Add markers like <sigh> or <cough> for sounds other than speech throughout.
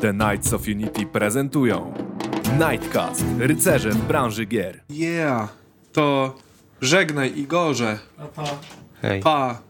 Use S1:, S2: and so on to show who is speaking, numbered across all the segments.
S1: The Knights of Unity prezentują Nightcast, rycerze w branży gier.
S2: Yeah, to żegnaj Igorze.
S3: A pa.
S4: Hej.
S2: Pa.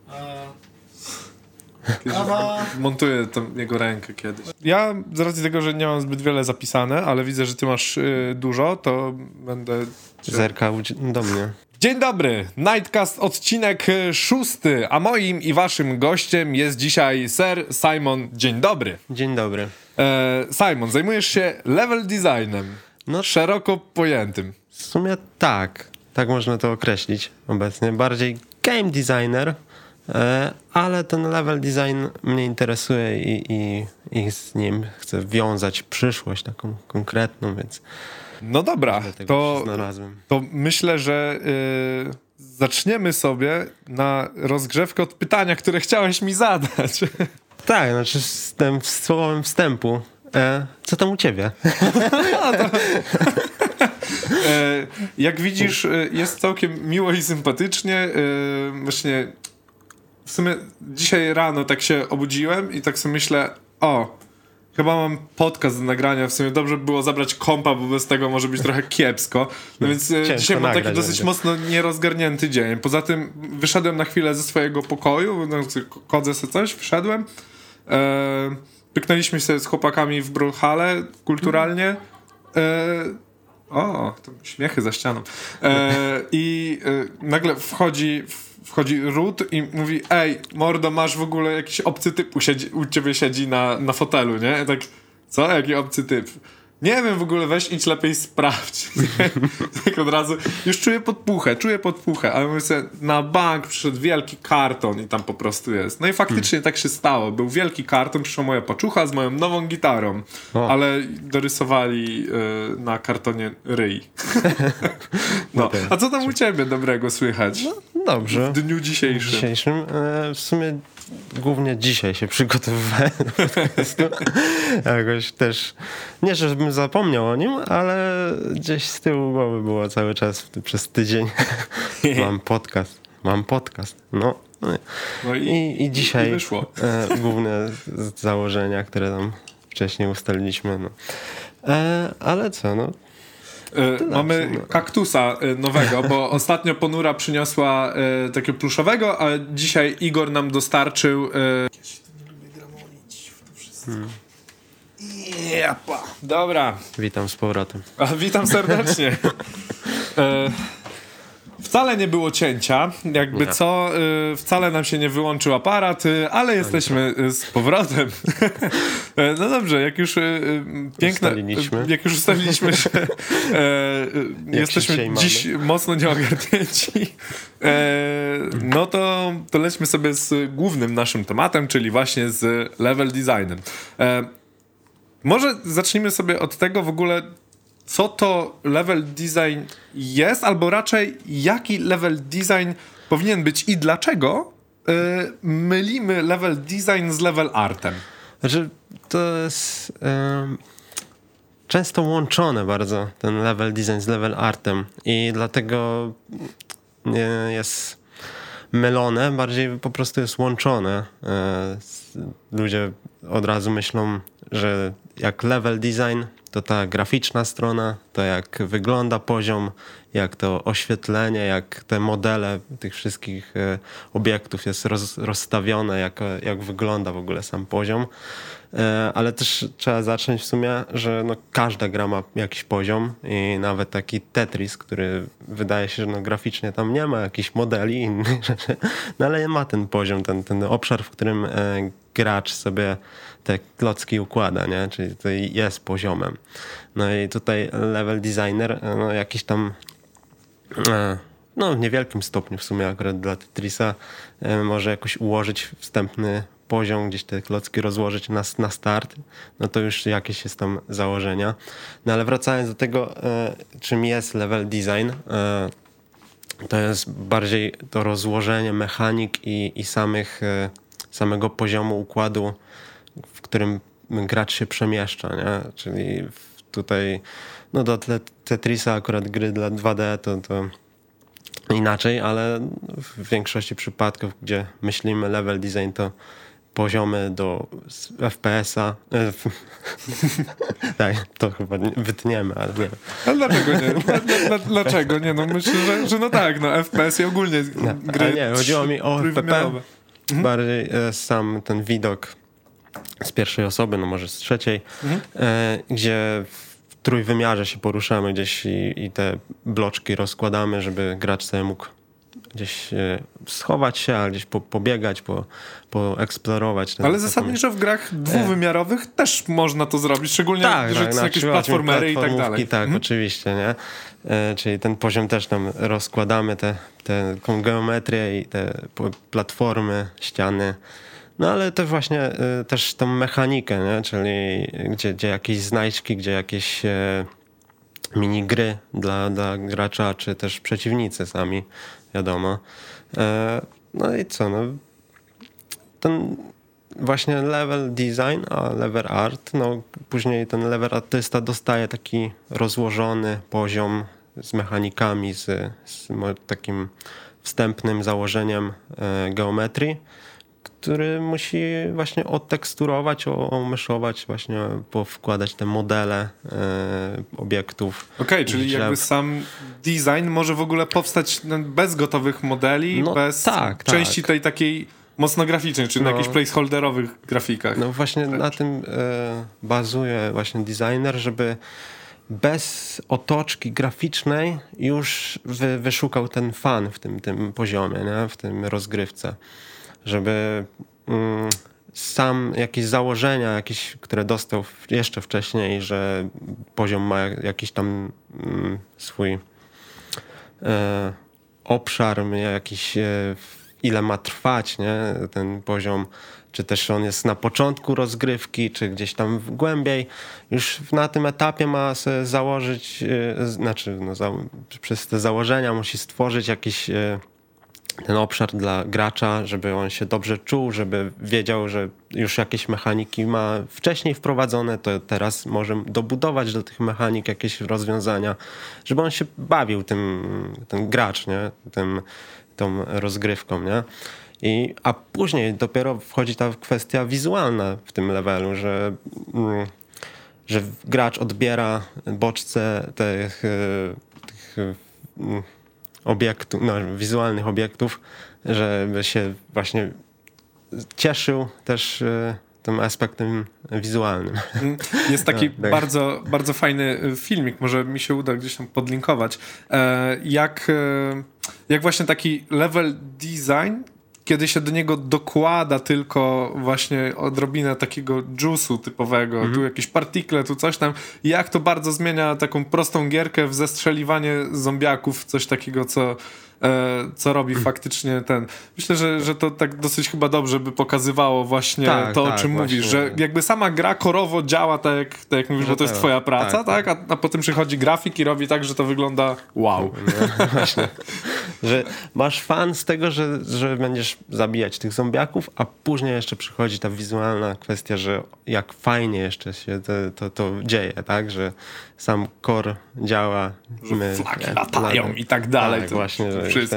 S3: Aha.
S2: Montuję tą jego rękę kiedyś. Ja z racji tego, że nie mam zbyt wiele zapisane, ale widzę, że ty masz y, dużo, to będę...
S4: Zerkał do mnie.
S2: Dzień dobry, Nightcast odcinek y, szósty, a moim i waszym gościem jest dzisiaj Sir Simon. Dzień dobry.
S4: Dzień dobry.
S2: E, Simon, zajmujesz się level designem.
S4: No.
S2: Szeroko pojętym.
S4: W sumie tak. Tak można to określić obecnie. Bardziej game designer, e, ale ten level design mnie interesuje i, i, i z nim chcę wiązać przyszłość taką konkretną, więc
S2: No dobra, to, to myślę, że y, zaczniemy sobie na rozgrzewkę od pytania, które chciałeś mi zadać. <laughs>
S4: Tak, znaczy z tym słowem wstępu. E, co tam u ciebie? <laughs>
S2: E, jak widzisz, e, jest całkiem miło i sympatycznie. E, właśnie w sumie dzisiaj rano tak się obudziłem i tak sobie myślę, o, chyba mam podcast do nagrania, w sumie dobrze by było zabrać kompa, bo bez tego może być trochę kiepsko. No więc e,
S4: Ciężko
S2: dzisiaj mam taki dosyć
S4: będzie.
S2: mocno nierozgarnięty dzień. Poza tym wyszedłem na chwilę ze swojego pokoju, no, kodzę sobie coś, wszedłem. E, pyknęliśmy się z chłopakami w Brawlhalla kulturalnie. E, o, to śmiechy za ścianą. E, I e, nagle wchodzi, wchodzi Ruth i mówi, ej, mordo, masz w ogóle jakiś obcy typ u, siedzi, u ciebie siedzi na, na fotelu, nie? Ja tak, co? Jaki obcy typ? Nie wiem, w ogóle weź idź lepiej sprawdź. <laughs> tak od razu. Już czuję podpuchę, czuję podpuchę, ale mówię sobie, na bank przyszedł wielki karton i tam po prostu jest. No i faktycznie tak się stało. Był wielki karton, przyszła moja paczucha z moją nową gitarą,
S4: O.
S2: ale dorysowali y, na kartonie ryj. <laughs> no.
S4: Okej.
S2: A co tam u ciebie dobrego słychać
S4: Dobrze.
S2: w dniu dzisiejszym?
S4: dzisiejszym. E, w sumie głównie dzisiaj się przygotowywałem <laughs> do podcastu. Jakoś też, nie żebym zapomniał o nim, ale gdzieś z tyłu głowy było cały czas przez tydzień. <laughs> mam podcast, mam podcast. No, no
S2: No i,
S4: i, i dzisiaj
S2: i
S4: e, główne założenia, które tam wcześniej ustaliliśmy. No. E, ale co, no,
S2: E, mamy
S4: sumie.
S2: kaktusa e, nowego, bo <laughs> ostatnio ponura przyniosła e, takiego pluszowego, a dzisiaj Igor nam dostarczył. E... Ja się to nie lubię gramolić w to wszystko. Jepa. Dobra,
S4: witam z powrotem.
S2: a, witam serdecznie. <laughs> Wcale nie było cięcia, jakby
S4: Nie.
S2: co, e, wcale nam się nie wyłączył aparat, e, ale jesteśmy e, z powrotem. <laughs> E, no dobrze, jak już e, e, piękne,
S4: Ustaliliśmy.
S2: jak już ustaliliśmy, że e, <laughs> jesteśmy dziś mocno nieogarnięci, e, no to, to lećmy sobie z głównym naszym tematem, czyli właśnie z level designem. Może zacznijmy sobie od tego w ogóle, co to level design jest, albo raczej jaki level design powinien być i dlaczego y, mylimy level design z level artem.
S4: Znaczy, to jest często łączone bardzo ten level design z level artem i dlatego nie jest mylone, bardziej po prostu jest łączone. E, Ludzie od razu myślą, że jak level design to ta graficzna strona, to jak wygląda poziom, jak to oświetlenie, jak te modele tych wszystkich e, obiektów jest roz, rozstawione, jak, jak wygląda w ogóle sam poziom. E, Ale też trzeba zacząć w sumie, że no każda gra ma jakiś poziom i nawet taki Tetris, który wydaje się, że no graficznie tam nie ma jakichś modeli i innych rzeczy, <laughs> no ale ma ten poziom, ten, ten obszar, w którym e, gracz sobie te klocki układa, nie? czyli to jest poziomem. No i tutaj level designer, e, no jakiś tam e, no w niewielkim stopniu w sumie akurat dla Tetrisa e, może jakoś ułożyć wstępny poziom, gdzieś te klocki rozłożyć na, na start, no to już jakieś jest tam założenia. No ale wracając do tego, czym jest level design, to jest bardziej to rozłożenie mechanik i, i samych, samego poziomu układu, w którym gracz się przemieszcza, nie? Czyli tutaj no do Tetrisa akurat gry dla 2D to, to inaczej, ale w większości przypadków, gdzie myślimy level design, to poziomy do FPS-a. E, <laughs> tak, to chyba nie- wytniemy, ale nie.
S2: A dlaczego nie? Dla, dla, dlaczego nie? No myślę, że, że no tak, no FPS i ogólnie gry
S4: Ale nie, chodziło mi o FPP.
S2: Trójwymiarowe.
S4: Bardziej e, sam ten widok z pierwszej osoby, no może z trzeciej,
S2: Mhm.
S4: e, gdzie w trójwymiarze się poruszamy gdzieś i, i te bloczki rozkładamy, żeby gracz sobie mógł gdzieś e, schować się, a gdzieś po, pobiegać, po, poeksplorować. ten-
S2: Ale zasadniczo w grach dwuwymiarowych też można to zrobić, szczególnie
S4: tak,
S2: że
S4: tak,
S2: są
S4: na
S2: jakieś platformery i tak dalej.
S4: Tak,
S2: Mhm.
S4: oczywiście, nie? E, czyli ten poziom też tam rozkładamy, te, te, geometrię i te platformy, ściany. No ale też właśnie e, też tą mechanikę, nie? czyli gdzie, gdzie jakieś znajdźki, gdzie jakieś e, minigry dla, dla gracza, czy też przeciwnicy sami, wiadomo. No i co, no ten właśnie level design, a level art, no później ten level artysta dostaje taki rozłożony poziom z mechanikami, z, z takim wstępnym założeniem e, geometrii, który musi właśnie odteksturować, omyszować, właśnie powkładać te modele e, obiektów.
S2: Okej, czyli
S4: drzew.
S2: jakby sam design może w ogóle powstać no, bez gotowych modeli,
S4: No
S2: bez
S4: tak,
S2: części
S4: tak.
S2: tej takiej mocno graficznej, czyli na
S4: No.
S2: jakichś placeholderowych grafikach.
S4: No właśnie na tym e, bazuje właśnie designer, żeby bez otoczki graficznej już wy, wyszukał ten fan w tym, tym poziomie, nie? w tym rozgrywce. Żeby mm, sam jakieś założenia, jakieś, które dostał jeszcze wcześniej, że poziom ma jakiś tam mm, swój e, obszar, jakiś, e, ile ma trwać nie, ten poziom, czy też on jest na początku rozgrywki, czy gdzieś tam głębiej. Już na tym etapie ma sobie założyć, e, znaczy no, za, przez te założenia musi stworzyć jakiś e, ten obszar dla gracza, żeby on się dobrze czuł, żeby wiedział, że już jakieś mechaniki ma wcześniej wprowadzone, to teraz może dobudować do tych mechanik jakieś rozwiązania, żeby on się bawił tym, ten gracz, nie? Tym, tą rozgrywką, nie? I, a później dopiero wchodzi ta kwestia wizualna w tym levelu, że, mm, że gracz odbiera bodźce tych, e, tych mm, obiektów, no, wizualnych obiektów, żeby się właśnie cieszył też e, tym aspektem wizualnym.
S2: Mm, Jest taki
S4: Tak, <laughs> tak.
S2: bardzo, bardzo fajny y, filmik, może mi się uda gdzieś tam podlinkować, e, jak, e, jak właśnie taki level design, kiedy się do niego dokłada tylko właśnie odrobinę takiego juice'u typowego,
S4: Mhm.
S2: tu jakieś partikle, tu coś tam, jak to bardzo zmienia taką prostą gierkę w zestrzeliwanie zombiaków, coś takiego, co e, co robi faktycznie ten. Myślę, że, że to tak dosyć chyba dobrze by pokazywało właśnie
S4: Tak,
S2: to, o
S4: tak,
S2: czym
S4: właśnie.
S2: mówisz, że jakby sama gra korowo działa tak jak, tak jak mówisz,
S4: No
S2: że to jest
S4: tak,
S2: twoja praca,
S4: tak.
S2: tak? A, a potem przychodzi grafik i robi tak, że to wygląda wow.
S4: No, właśnie. <laughs> Że masz fan z tego, że, że będziesz zabijać tych zombiaków, a później jeszcze przychodzi ta wizualna kwestia, że jak fajnie jeszcze się to, to, to dzieje, tak? Że sam core działa. My-
S2: flagi
S4: e,
S2: latają i tak dalej.
S4: Tak,
S2: To
S4: właśnie, już,
S2: wszystko.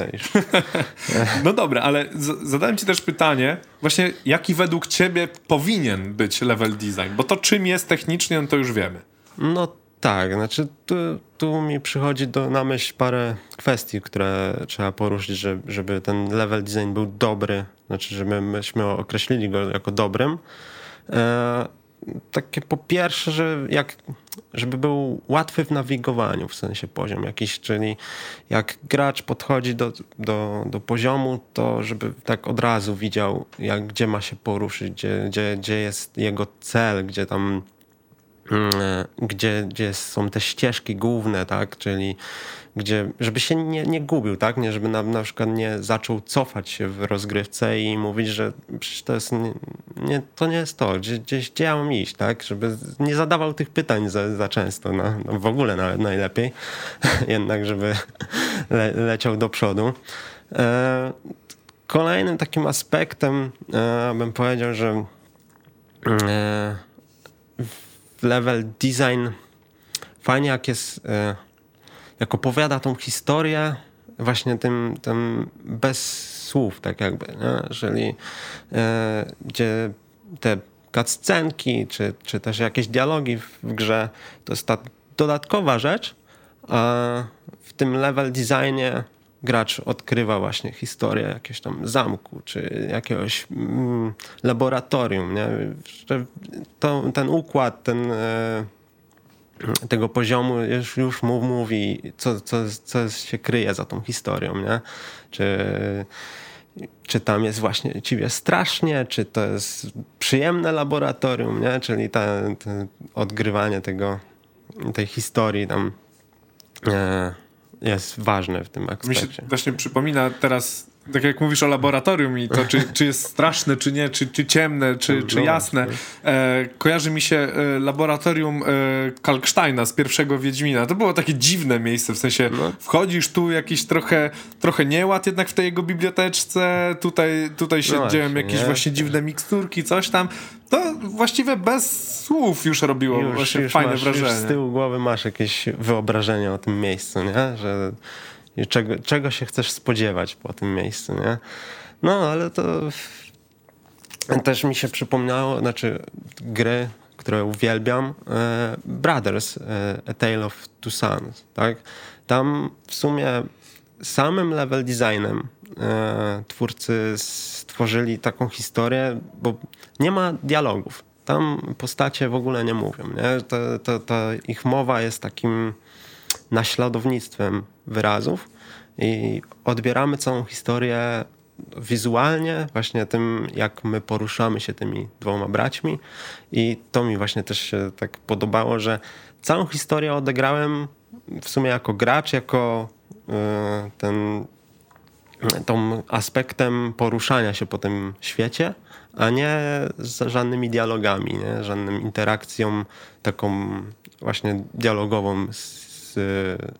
S2: <laughs> No dobra, ale z- zadałem ci też pytanie, właśnie jaki według ciebie powinien być level design? Bo to czym jest technicznie, no to już wiemy.
S4: No tak, znaczy tu, tu mi przychodzi do, na myśl parę kwestii, które trzeba poruszyć, że, żeby ten level design był dobry, znaczy żeby myśmy określili go jako dobrym. E, takie po pierwsze, że jak, żeby był łatwy w nawigowaniu, w sensie poziom jakiś, czyli jak gracz podchodzi do, do, do poziomu, to żeby tak od razu widział, jak, gdzie ma się poruszyć, gdzie, gdzie, gdzie jest jego cel, gdzie tam mm, gdzie, gdzie są te ścieżki główne, tak, czyli gdzie, żeby się nie, nie gubił, tak, nie, żeby na, na przykład nie zaczął cofać się w rozgrywce i mówić, że przecież to jest, nie, nie, to nie jest to, gdzie, gdzieś, gdzie ja mam iść, tak, żeby nie zadawał tych pytań za, za często, no, no w ogóle nawet najlepiej, <laughs> jednak żeby le, leciał do przodu. E, kolejnym takim aspektem e, bym powiedział, że e, level design fajnie jak jest jak opowiada tą historię właśnie tym, tym bez słów, tak jakby, nie? Czyli e, gdzie te cutscenki, czy, czy też jakieś dialogi w grze, to jest ta dodatkowa rzecz, a w tym level designie gracz odkrywa właśnie historię jakiegoś tam zamku, czy jakiegoś mm, laboratorium, nie? To, ten układ, ten e, tego poziomu już, już mu mówi, co, co, co się kryje za tą historią, nie? Czy, czy tam jest właśnie ciebie strasznie, czy to jest przyjemne laboratorium, nie? Czyli ta, odgrywanie tego, tej historii tam e, jest ważne w tym aspekcie.
S2: Mi się właśnie przypomina teraz tak jak mówisz o laboratorium i to, czy, czy jest straszne, czy nie, czy, czy ciemne, czy, czy jasne. E, kojarzy mi się e, laboratorium e, Kalksteina z pierwszego Wiedźmina. To było takie dziwne miejsce, w sensie no. wchodzisz tu jakiś trochę, trochę nieład jednak w tej jego biblioteczce, tutaj, tutaj się no dzieją jakieś nie? właśnie dziwne miksturki, coś tam. To właściwie bez słów już robiło już, właśnie już fajne
S4: masz,
S2: wrażenie.
S4: Już z tyłu głowy masz jakieś wyobrażenie o tym miejscu, nie? Że czego, czego się chcesz spodziewać po tym miejscu, nie? No, ale to też mi się przypomniało, znaczy gry, które uwielbiam, e, Brothers, e, A Tale of Two Sons, tak? Tam w sumie samym level designem e, twórcy stworzyli taką historię, bo nie ma dialogów. Tam postacie w ogóle nie mówią. Nie? To, to, to ich mowa jest takim naśladownictwem wyrazów i odbieramy całą historię wizualnie, właśnie tym, jak my poruszamy się tymi dwoma braćmi. I to mi właśnie też się tak podobało, że całą historię odegrałem w sumie jako gracz, jako e, ten tą aspektem poruszania się po tym świecie, a nie z żadnymi dialogami, nie? żadną interakcją taką właśnie dialogową z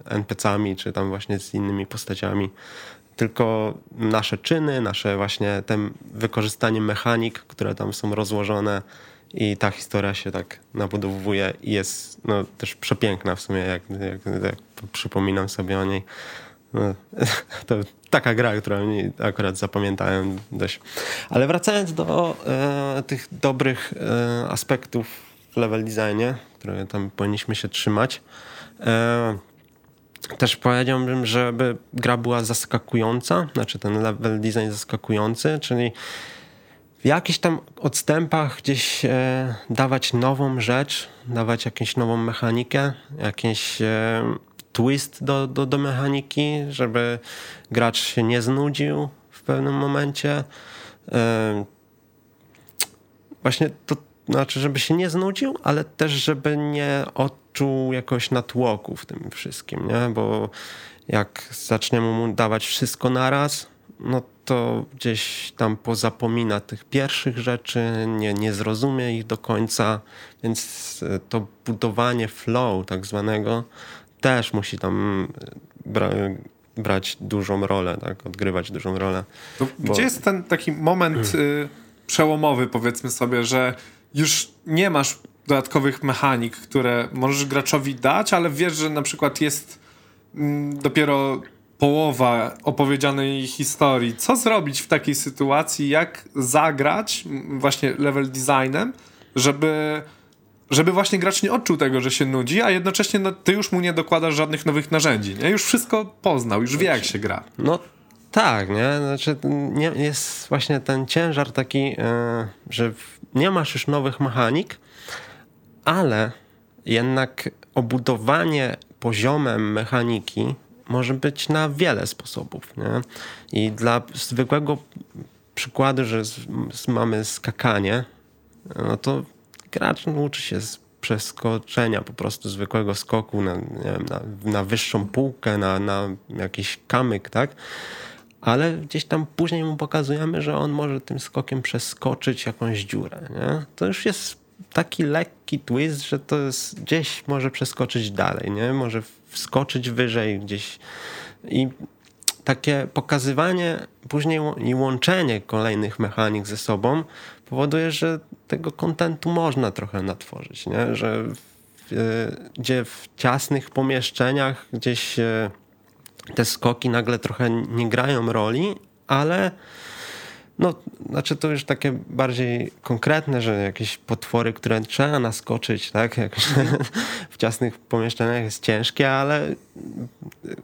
S4: NPC-ami, czy tam właśnie z innymi postaciami. Tylko nasze czyny, nasze właśnie ten wykorzystanie mechanik, które tam są rozłożone i ta historia się tak nabudowuje i jest no, też przepiękna w sumie, jak, jak, jak przypominam sobie o niej. No, <laughs> to taka gra, którą akurat zapamiętałem dość. Ale wracając do e, tych dobrych e, aspektów w level designie, które tam powinniśmy się trzymać, też powiedziałbym, żeby gra była zaskakująca, znaczy ten level design zaskakujący, czyli w jakichś tam odstępach gdzieś e, dawać nową rzecz, dawać jakąś nową mechanikę, jakiś e, twist do, do, do mechaniki, żeby gracz się nie znudził w pewnym momencie. E, właśnie to znaczy, żeby się nie znudził, ale też, żeby nie odczuł jakoś natłoku w tym wszystkim, nie? Bo jak zaczniemy mu dawać wszystko naraz, no to gdzieś tam pozapomina tych pierwszych rzeczy, nie, nie zrozumie ich do końca, więc e, to budowanie flow tak zwanego też musi tam e, bra brać dużą rolę, tak? odgrywać dużą rolę.
S2: Bo... Gdzie jest ten taki moment y, przełomowy, powiedzmy sobie, że już nie masz dodatkowych mechanik, które możesz graczowi dać, ale wiesz, że na przykład jest mm, dopiero połowa opowiedzianej historii. Co zrobić w takiej sytuacji? Jak zagrać właśnie level designem, żeby, żeby właśnie gracz nie odczuł tego, że się nudzi, a jednocześnie no, ty już mu nie dokładasz żadnych nowych narzędzi. Nie? Już wszystko poznał, już wie jak się gra.
S4: No tak, nie? Znaczy, nie, jest właśnie ten ciężar taki, yy, że nie masz już nowych mechanik, ale jednak obudowanie poziomem mechaniki może być na wiele sposobów. Nie? I dla zwykłego przykładu, że mamy skakanie, no to gracz uczy się z przeskoczenia po prostu zwykłego skoku na, wiem, na, na wyższą półkę, na, na jakiś kamyk, tak? ale gdzieś tam później mu pokazujemy, że on może tym skokiem przeskoczyć jakąś dziurę. Nie? To już jest taki lekki twist, że to jest, gdzieś może przeskoczyć dalej, nie? może wskoczyć wyżej gdzieś. I takie pokazywanie później i łączenie kolejnych mechanik ze sobą powoduje, że tego kontentu można trochę natworzyć, nie? że w, gdzie w ciasnych pomieszczeniach gdzieś te skoki nagle trochę nie grają roli, ale no, znaczy to już takie bardziej konkretne, że jakieś potwory, które trzeba naskoczyć, tak? Jakoś <laughs> w ciasnych pomieszczeniach jest ciężkie, ale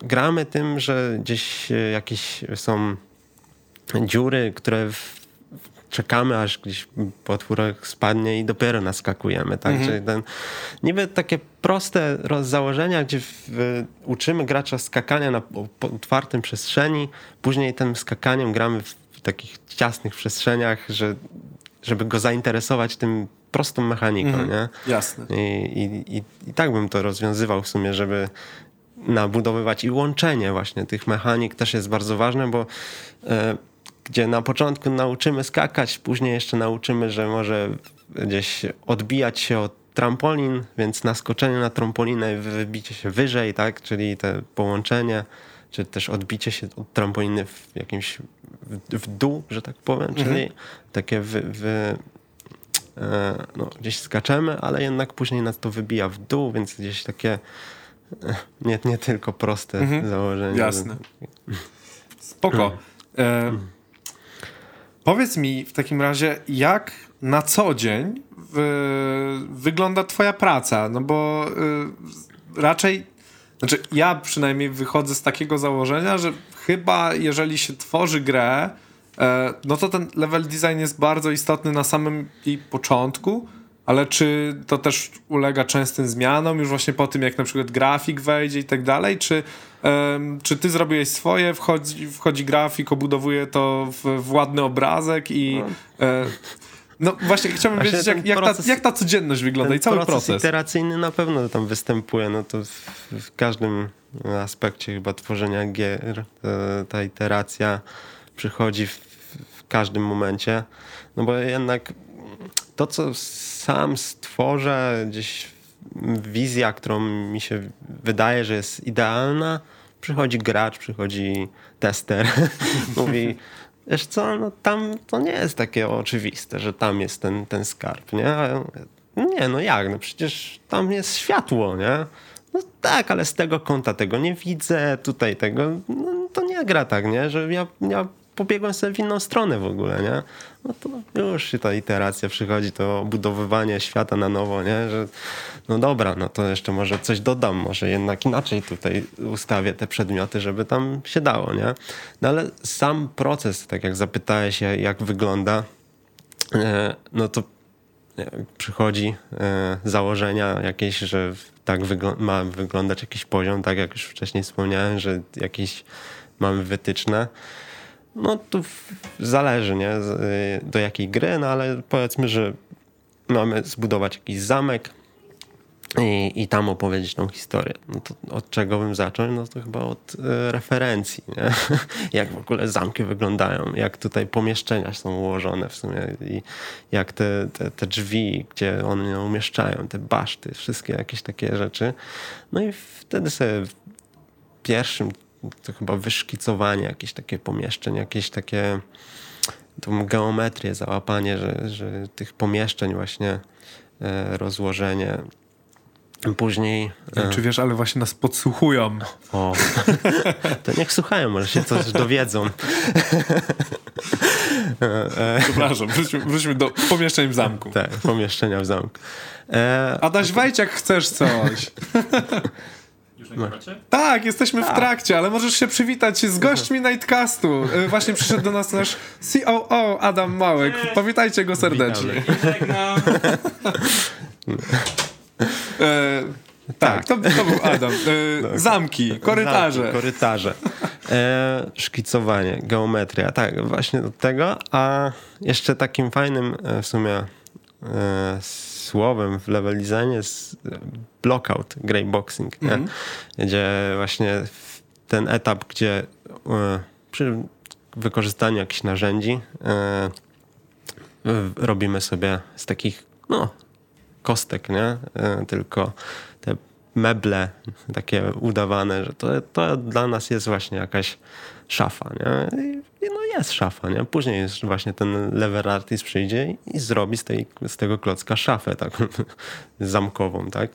S4: gramy tym, że gdzieś jakieś są dziury, które w, czekamy, aż gdzieś potwórek spadnie i dopiero naskakujemy, tak? Mhm. Czyli ten, niby takie proste założenia, gdzie w, uczymy gracza skakania na otwartym przestrzeni, później tym skakaniem gramy w takich ciasnych przestrzeniach, że, żeby go zainteresować tym prostą mechaniką, mhm, nie?
S2: Jasne.
S4: I, i, i, I tak bym to rozwiązywał w sumie, żeby nabudowywać i łączenie właśnie tych mechanik też jest bardzo ważne, bo e, gdzie na początku nauczymy skakać, później jeszcze nauczymy, że może gdzieś odbijać się od trampolin, więc naskoczenie na trampolinę i wybicie się wyżej, tak, czyli te połączenie czy też odbicie się od trampoliny w jakimś w, dół, że tak powiem, mhm. czyli takie wy, wy e, no, gdzieś skaczemy, ale jednak później nas to wybija w dół, więc gdzieś takie e, nie, nie tylko proste mhm. założenie.
S2: Jasne. Spoko. E, powiedz mi w takim razie, jak na co dzień wygląda twoja praca? No bo y, raczej znaczy, ja przynajmniej wychodzę z takiego założenia, że chyba jeżeli się tworzy grę, e, no to ten level design jest bardzo istotny na samym jej początku, ale czy to też ulega częstym zmianom już właśnie po tym, jak na przykład grafik wejdzie i tak dalej, czy, czy ty zrobiłeś swoje, wchodzi, wchodzi grafik, obudowuje to w, w ładny obrazek i... No. E, no właśnie, chciałbym właśnie wiedzieć, jak, jak, proces, ta, jak ta codzienność wygląda i cały proces. proces
S4: iteracyjny na pewno tam występuje, no to w, w każdym aspekcie chyba tworzenia gier e, ta iteracja przychodzi w, w każdym momencie, no bo jednak to, co sam stworzę, gdzieś wizja, którą mi się wydaje, że jest idealna, przychodzi gracz, przychodzi tester, <laughs> mówi wiesz co, no tam to nie jest takie oczywiste, że tam jest ten, ten skarb, nie? Nie, no jak, no przecież tam jest światło, nie? No tak, ale z tego kąta tego nie widzę, tutaj tego, no to nie gra tak, nie? Że ja, ja pobiegłem sobie w inną stronę w ogóle, nie? No to już ta iteracja przychodzi, to budowywanie świata na nowo, nie? Że no dobra, no to jeszcze może coś dodam, może jednak inaczej tutaj ustawię te przedmioty, żeby tam się dało, nie? No ale sam proces, tak jak zapytałeś jak wygląda, e, no to przychodzi e, założenia jakieś, że tak ma wyglądać jakiś poziom, tak jak już wcześniej wspomniałem, że jakieś mamy wytyczne. No tu zależy, nie? Do jakiej gry, no ale powiedzmy, że mamy zbudować jakiś zamek i, i tam opowiedzieć tą historię. No to od czego bym zaczął? No to chyba od y, referencji, nie? <laughs> jak w ogóle zamki wyglądają, jak tutaj pomieszczenia są ułożone w sumie i jak te, te, te drzwi, gdzie one umieszczają, te baszty, wszystkie jakieś takie rzeczy. No i wtedy sobie pierwszym to chyba wyszkicowanie jakieś takie pomieszczeń, jakieś takie tą geometrię, załapanie, że, że tych pomieszczeń właśnie e, rozłożenie. Później...
S2: Nie wiem, czy wiesz, ale właśnie nas podsłuchują.
S4: O, <laughs> to niech słuchają, może się coś dowiedzą.
S2: Przepraszam, wróćmy, wróćmy do pomieszczeń w zamku.
S4: Tak, pomieszczenia w zamku.
S2: E, Adaś Wajciak, chcesz coś? <laughs> Tak, jesteśmy tak. w trakcie, ale możesz się przywitać z gośćmi Nightcastu. E, właśnie przyszedł do nas nasz COO Adam Małek. Powitajcie go serdecznie. <laughs> e, tak, to, to, był Adam. E, zamki, korytarze. Zamki,
S4: korytarze. E, szkicowanie, geometria, tak, właśnie do tego. A jeszcze takim fajnym e, w sumie e, słowem w level designie jest blockout, greyboxing, mm -hmm. gdzie właśnie ten etap, gdzie e, przy wykorzystaniu jakichś narzędzi e, robimy sobie z takich no, kostek, nie? E, tylko te meble takie udawane, że to, to dla nas jest właśnie jakaś szafa, nie? I, no jest szafa, nie? Później jest właśnie ten lever artist przyjdzie i zrobi z, tej, z tego klocka szafę taką <laughs> zamkową, tak?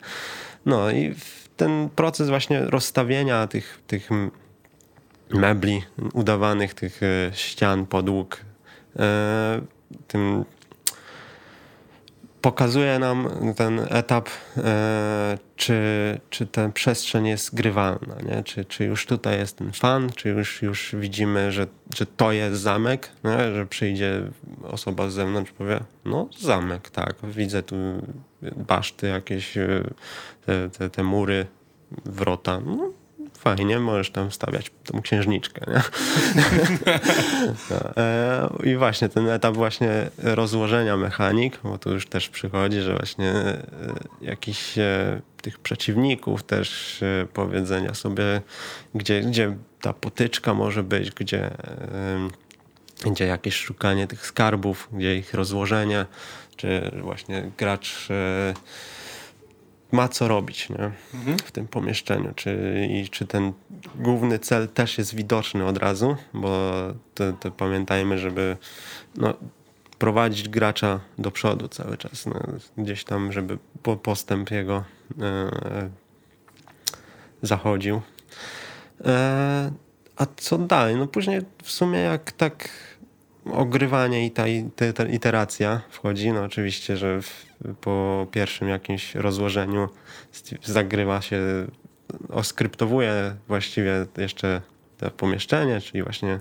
S4: No i ten proces właśnie rozstawienia tych, tych mebli udawanych, tych e, ścian, podłóg. E, tym pokazuje nam ten etap, e, czy, czy ta przestrzeń jest grywalna, nie? Czy, czy już tutaj jest ten fan, czy już, już widzimy, że, że to jest zamek, nie? że przyjdzie osoba z zewnątrz powie, no zamek, tak, widzę tu baszty jakieś, te, te, te mury, wrota, no, fajnie, możesz tam stawiać tą księżniczkę. Nie? <laughs> no, e, I właśnie ten etap właśnie rozłożenia mechanik, bo tu już też przychodzi, że właśnie e, jakiś e, tych przeciwników też powiedzenia sobie, gdzie, gdzie ta potyczka może być, gdzie, gdzie jakieś szukanie tych skarbów, gdzie ich rozłożenie, czy właśnie gracz ma co robić nie? Mhm. w tym pomieszczeniu. Czy, i, czy ten główny cel też jest widoczny od razu, bo to, to pamiętajmy, żeby no, prowadzić gracza do przodu cały czas. No, gdzieś tam, żeby postęp jego e, zachodził. E, a co dalej? No później w sumie jak tak ogrywanie i ta, iteracja wchodzi. No oczywiście, że w, po pierwszym jakimś rozłożeniu zagrywa się, oskryptowuje właściwie jeszcze to pomieszczenie, czyli właśnie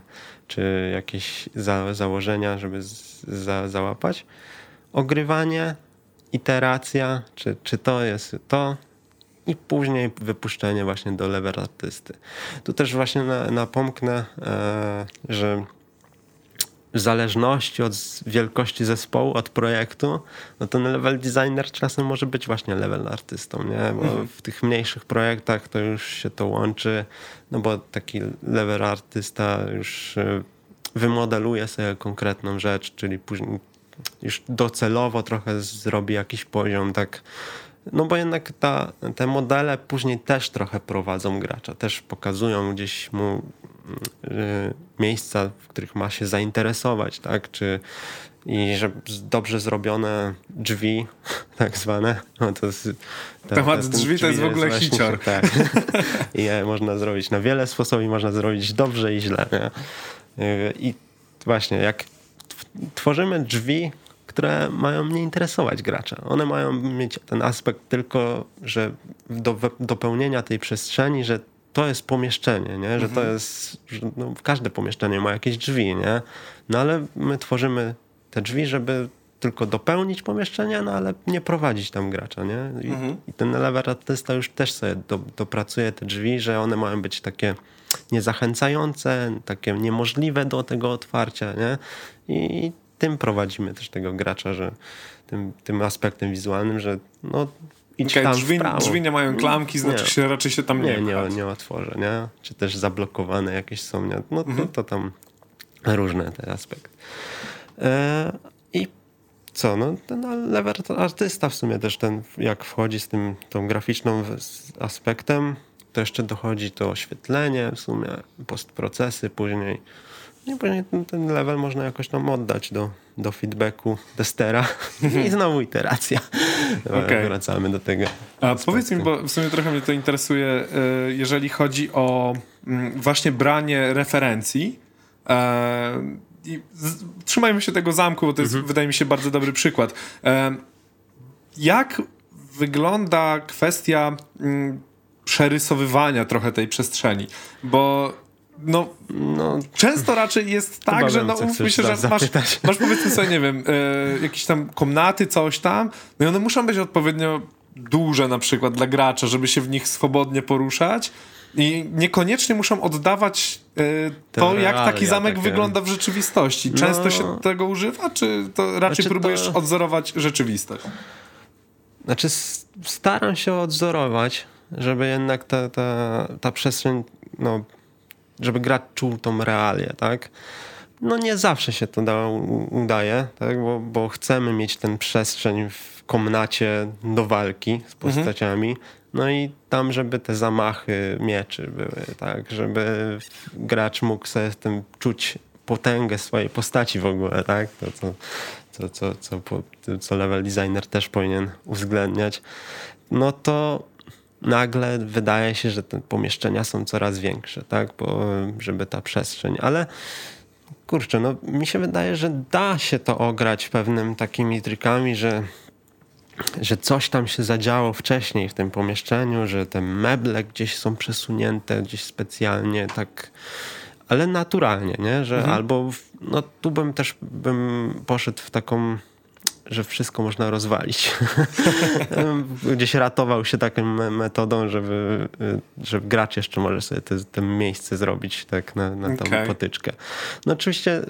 S4: czy jakieś za, założenia, żeby za, załapać. Ogrywanie, iteracja, czy, czy to jest to, i później wypuszczenie właśnie do level artysty. Tu też właśnie na, napomknę, e, że zależności od wielkości zespołu, od projektu, no ten level designer czasem może być właśnie level artystą, nie? Bo mhm. w tych mniejszych projektach to już się to łączy, no bo taki level artysta już e, wymodeluje sobie konkretną rzecz, czyli później już docelowo trochę zrobi jakiś poziom, tak no bo jednak ta, te modele później też trochę prowadzą gracza, też pokazują gdzieś mu y, miejsca, w których ma się zainteresować, tak? Czy i że dobrze zrobione drzwi, <laughs> tak zwane. No to jest,
S2: ta, Temat drzwi, drzwi to jest w ogóle hicior. <laughs>
S4: Tak. I je można zrobić na wiele sposobów, można zrobić dobrze i źle. Nie? Y, I właśnie, jak tworzymy drzwi, które mają nie interesować gracza. One mają mieć ten aspekt tylko, że do dopełnienia tej przestrzeni, że to jest pomieszczenie, nie? że to mhm. jest, że no, każde pomieszczenie ma jakieś drzwi, nie? no ale my tworzymy te drzwi, żeby tylko dopełnić pomieszczenie, no ale nie prowadzić tam gracza, nie? I, mhm. i ten level artysta już też sobie do, dopracuje te drzwi, że one mają być takie niezachęcające, takie niemożliwe do tego otwarcia, nie? I tym prowadzimy też tego gracza, że tym, tym aspektem wizualnym, że no idź okay, tam
S2: drzwi, drzwi nie mają klamki, znaczy
S4: nie.
S2: się raczej się tam nie
S4: Nie, nie, nie otworzę, nie? Czy też zablokowane jakieś są, nie? No mhm. to, to tam różne te aspekty. E, I co, no ten level artysta w sumie też ten, jak wchodzi z tym, tą graficzną aspektem, to jeszcze dochodzi to oświetlenie w sumie, postprocesy później i później ten, ten level można jakoś tam oddać do, do feedbacku testera <laughs> i znowu iteracja. <laughs> Okay. Wracamy do tego.
S2: A aspektu. powiedz mi, bo w sumie trochę mnie to interesuje, e, jeżeli chodzi o mm, właśnie branie referencji. E, I trzymajmy się tego zamku, bo to jest, mhm. wydaje mi się, bardzo dobry przykład. E, jak wygląda kwestia mm, przerysowywania trochę tej przestrzeni? Bo no, no, często raczej jest tak, że no, się, że masz, masz powiedzmy sobie, nie wiem, e, jakieś tam komnaty, coś tam, no i one muszą być odpowiednio duże na przykład dla gracza, żeby się w nich swobodnie poruszać i niekoniecznie muszą oddawać e, to, jak taki zamek takie. wygląda w rzeczywistości. Często no. się tego używa, czy to raczej znaczy próbujesz to... odzorować rzeczywistość?
S4: Znaczy staram się odzorować, żeby jednak ta, ta, ta przestrzeń no, żeby gracz czuł tą realię, tak? No nie zawsze się to da, udaje, tak? bo, bo chcemy mieć ten przestrzeń w komnacie do walki z mhm. postaciami. Mhm. No i tam, żeby te zamachy mieczy były, tak? Żeby gracz mógł sobie z tym czuć potęgę swojej postaci w ogóle, tak? To, co, co, co, co, co level designer też powinien uwzględniać. No to nagle wydaje się, że te pomieszczenia są coraz większe, tak? Bo, żeby ta przestrzeń, ale kurczę, no mi się wydaje, że da się to ograć pewnym takimi trikami, że że coś tam się zadziało wcześniej w tym pomieszczeniu, że te meble gdzieś są przesunięte gdzieś specjalnie, tak, ale naturalnie, nie? Że mhm. albo, w, no tu bym też bym poszedł w taką że wszystko można rozwalić. <laughs> Gdzieś ratował się taką metodą, żeby, że gracz jeszcze może sobie te, te miejsce zrobić tak na, na tą okay. potyczkę. No oczywiście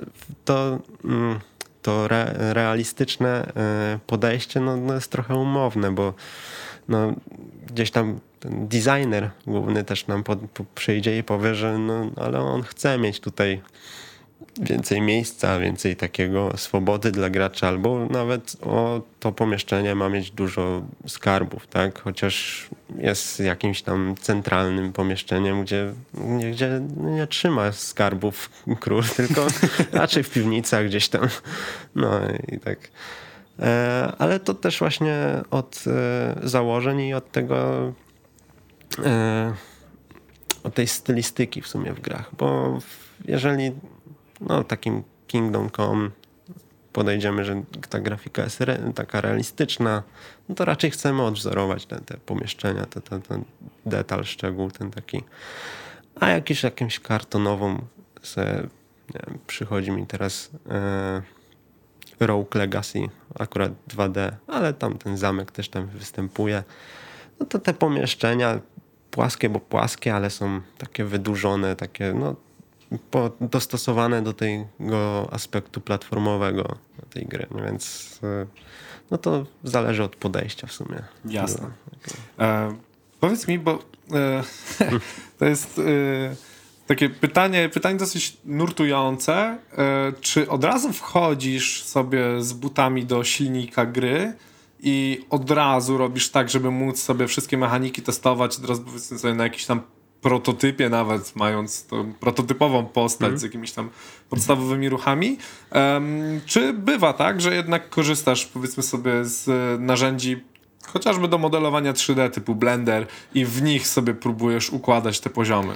S4: to, mm, to re, realistyczne e, podejście no, no jest trochę umowne, bo no, gdzieś tam ten designer główny też nam po, po przyjdzie i powie, że no, ale on chce mieć tutaj więcej miejsca, więcej takiego swobody dla gracza, albo nawet o, to pomieszczenie ma mieć dużo skarbów, tak? Chociaż jest jakimś tam centralnym pomieszczeniem, gdzie, gdzie nie trzyma skarbów król, <laughs> tylko raczej w piwnicach gdzieś tam. No i tak. E, ale to też właśnie od e, założeń i od tego e, od tej stylistyki w sumie w grach, bo jeżeli no, takim Kingdom Come podejdziemy, że ta grafika jest re, taka realistyczna, no to raczej chcemy odwzorować te, te pomieszczenia, ten, ten, ten detal, szczegół, ten taki. A jakiś jakimś kartonową se, wiem, przychodzi mi teraz e, Rogue Legacy, akurat 2D, ale tam ten zamek też tam występuje. No to te pomieszczenia płaskie, bo płaskie, ale są takie wydłużone, takie no po, dostosowane do tego aspektu platformowego tej gry, no więc e, no to zależy od podejścia w sumie.
S2: Jasne. E, powiedz mi, bo e, <laughs> to jest e, takie pytanie, pytanie dosyć nurtujące. E, czy od razu wchodzisz sobie z butami do silnika gry i od razu robisz tak, żeby móc sobie wszystkie mechaniki testować, teraz powiedzmy sobie na jakiś tam prototypie nawet, mając tą prototypową postać mm. z jakimiś tam podstawowymi ruchami. Um, czy bywa tak, że jednak korzystasz powiedzmy sobie z narzędzi chociażby do modelowania 3D typu Blender i w nich sobie próbujesz układać te poziomy?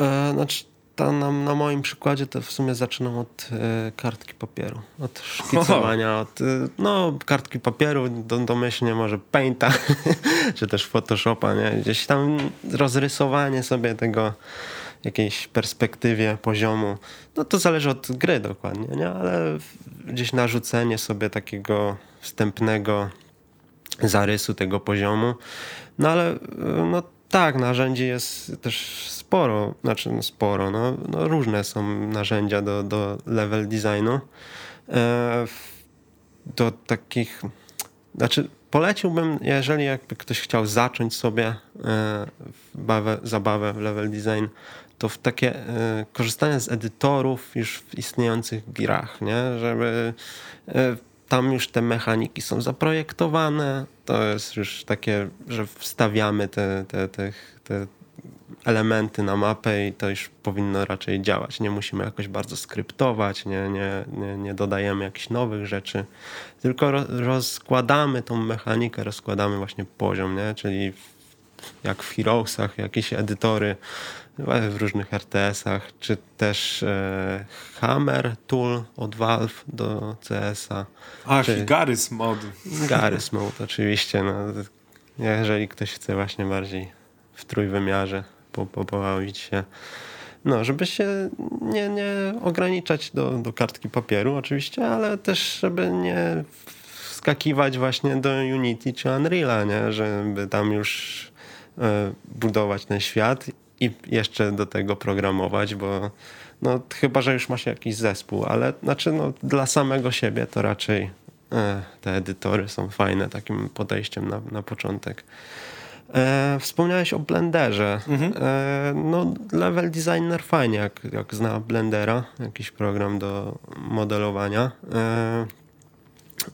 S4: E, znaczy to na, na, moim przykładzie to w sumie zaczynam od e, kartki papieru, od szkicowania, od e, no, kartki papieru, do, domyślnie może Painta, <laughs> czy też Photoshopa, nie? Gdzieś tam rozrysowanie sobie tego jakiejś perspektywie poziomu, no to zależy od gry dokładnie, nie? Ale gdzieś narzucenie sobie takiego wstępnego zarysu tego poziomu, no ale e, no tak, narzędzi jest też sporo, znaczy no sporo, no, no różne są narzędzia do, do level designu. E, do takich, znaczy poleciłbym, jeżeli jakby ktoś chciał zacząć sobie e, bawę, zabawę w level design, to w takie e, korzystanie z edytorów już w istniejących grach, nie? żeby tam już te mechaniki są zaprojektowane, to jest już takie, że wstawiamy te, te, te, te elementy na mapę i to już powinno raczej działać. Nie musimy jakoś bardzo skryptować, nie, nie, nie, nie dodajemy jakichś nowych rzeczy, tylko rozkładamy tą mechanikę, rozkładamy właśnie poziom, nie? czyli jak w Heroesach, jakieś edytory w różnych RTS-ach, czy też e, Hammer Tool od Valve do CS-a.
S2: Ach, czy... Garys Mod. <laughs>
S4: Garys Mod, oczywiście. No, jeżeli ktoś chce właśnie bardziej w trójwymiarze po, pobawić się. No, żeby się nie, nie ograniczać do, do kartki papieru oczywiście, ale też żeby nie wskakiwać właśnie do Unity czy Unreala, nie? żeby tam już e, budować ten świat i jeszcze do tego programować, bo no, chyba, że już ma się jakiś zespół, ale znaczy no, dla samego siebie to raczej e, te edytory są fajne takim podejściem na, na początek. E, wspomniałeś o Blenderze. Mhm. E, no, level designer fajnie, jak, jak zna Blendera, jakiś program do modelowania. E,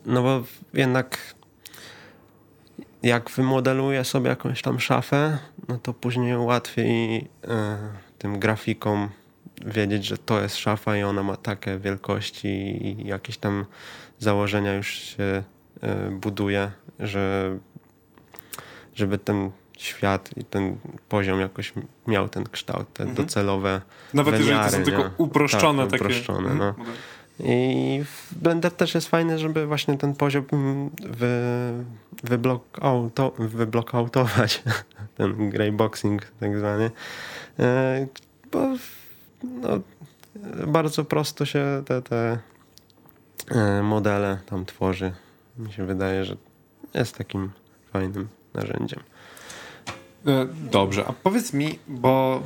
S4: no bo jednak jak wymodeluję sobie jakąś tam szafę, no to później łatwiej e, tym grafikom wiedzieć, że to jest szafa i ona ma takie wielkości i jakieś tam założenia już się e, buduje, że żeby ten świat i ten poziom jakoś miał ten kształt, te
S2: Mhm.
S4: docelowe
S2: Nawet jeżeli to są tylko
S4: nie?
S2: uproszczone
S4: tak,
S2: takie...
S4: uproszczone,
S2: Mhm.
S4: no. I Blender też jest fajne, żeby właśnie ten poziom wy, wyblokauto, wyblokautować, <laughs> ten greyboxing tak zwany, E, bo no, bardzo prosto się te, te e, modele tam tworzy. Mi się wydaje, że jest takim fajnym narzędziem.
S2: E, Dobrze, a powiedz mi, bo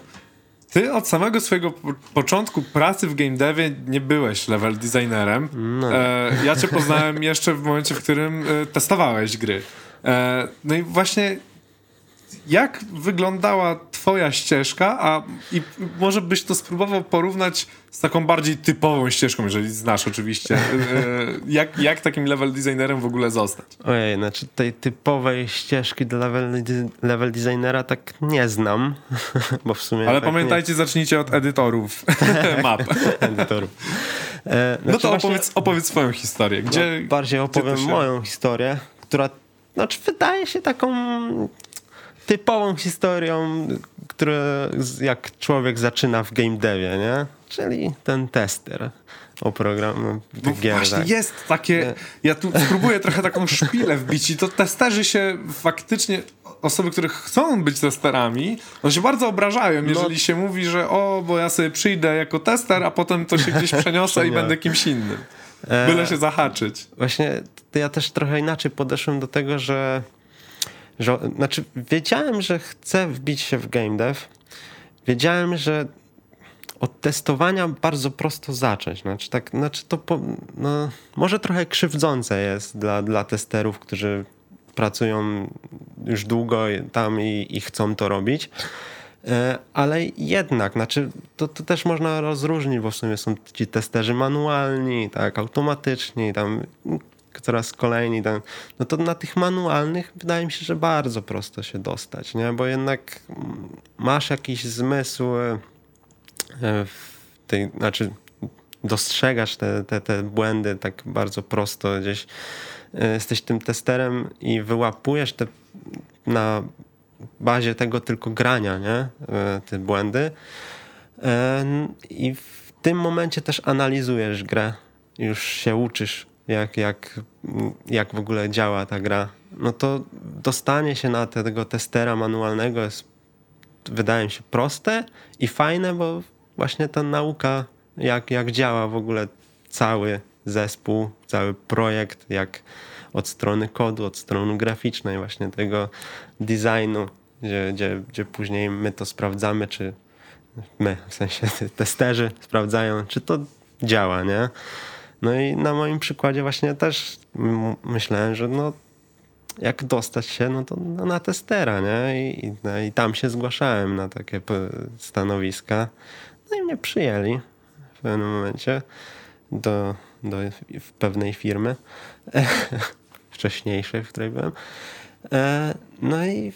S2: ty od samego swojego po- początku pracy w game devie nie byłeś level designerem.
S4: No.
S2: E, ja cię poznałem jeszcze w momencie, w którym e, testowałeś gry. No i właśnie jak wyglądała twoja ścieżka, a i może byś to spróbował porównać z taką bardziej typową ścieżką, jeżeli znasz oczywiście. E, jak, jak takim level designerem w ogóle zostać?
S4: Ojej, znaczy tej typowej ścieżki do level, level designera tak nie znam, <laughs> bo w sumie
S2: Ale
S4: tak
S2: pamiętajcie, zacznijcie od edytorów <laughs> map.
S4: nie, edytorów. E,
S2: No
S4: znaczy
S2: to
S4: właśnie-
S2: opowiedz, opowiedz swoją historię. Gdzie,
S4: No, bardziej opowiem
S2: się-
S4: moją historię, która znaczy wydaje się taką typową historią, która z- jak człowiek zaczyna w game devie, nie? Czyli ten tester oprogram
S2: No
S4: gier.
S2: właśnie
S4: tak.
S2: jest takie, ja tu spróbuję trochę taką szpilę wbić i to testerzy się faktycznie, osoby, które chcą być testerami, one się bardzo obrażają, jeżeli się mówi, że o, bo ja sobie przyjdę jako tester, a potem to się gdzieś przeniosę i będę kimś innym. Byle się zahaczyć.
S4: Właśnie ja też trochę inaczej podeszłem do tego, że, że znaczy wiedziałem, że chcę wbić się w game dev. Wiedziałem, że od testowania bardzo prosto zacząć. Znaczy, tak, znaczy to po, no, może trochę krzywdzące jest dla, dla testerów, którzy pracują już długo tam i, i chcą to robić. E, Ale jednak, znaczy, to, to też można rozróżnić, bo w sumie są ci testerzy manualni, tak, automatyczni, tam coraz kolejni, tam, no to na tych manualnych wydaje mi się, że bardzo prosto się dostać, nie? Bo jednak mm, masz jakiś zmysł e, w tej, znaczy dostrzegasz te, te, te błędy tak bardzo prosto gdzieś e, jesteś tym testerem i wyłapujesz te na bazie tego tylko grania, nie? E, Te błędy. E, I w tym momencie też analizujesz grę. Już się uczysz, jak, jak, jak w ogóle działa ta gra. No to dostanie się na tego testera manualnego jest, wydaje mi się, proste i fajne, bo właśnie ta nauka, jak, jak działa w ogóle cały zespół, cały projekt, jak od strony kodu, od strony graficznej, właśnie tego designu, gdzie, gdzie, gdzie później my to sprawdzamy, czy my, w sensie <laughs> testerzy sprawdzają, czy to działa, nie? No i na moim przykładzie właśnie też myślałem, że no jak dostać się, no to na testera, nie? I, no, I tam się zgłaszałem na takie stanowiska. No i mnie przyjęli w pewnym momencie do, do w pewnej firmy <laughs> wcześniejszej, w której byłem. E, No i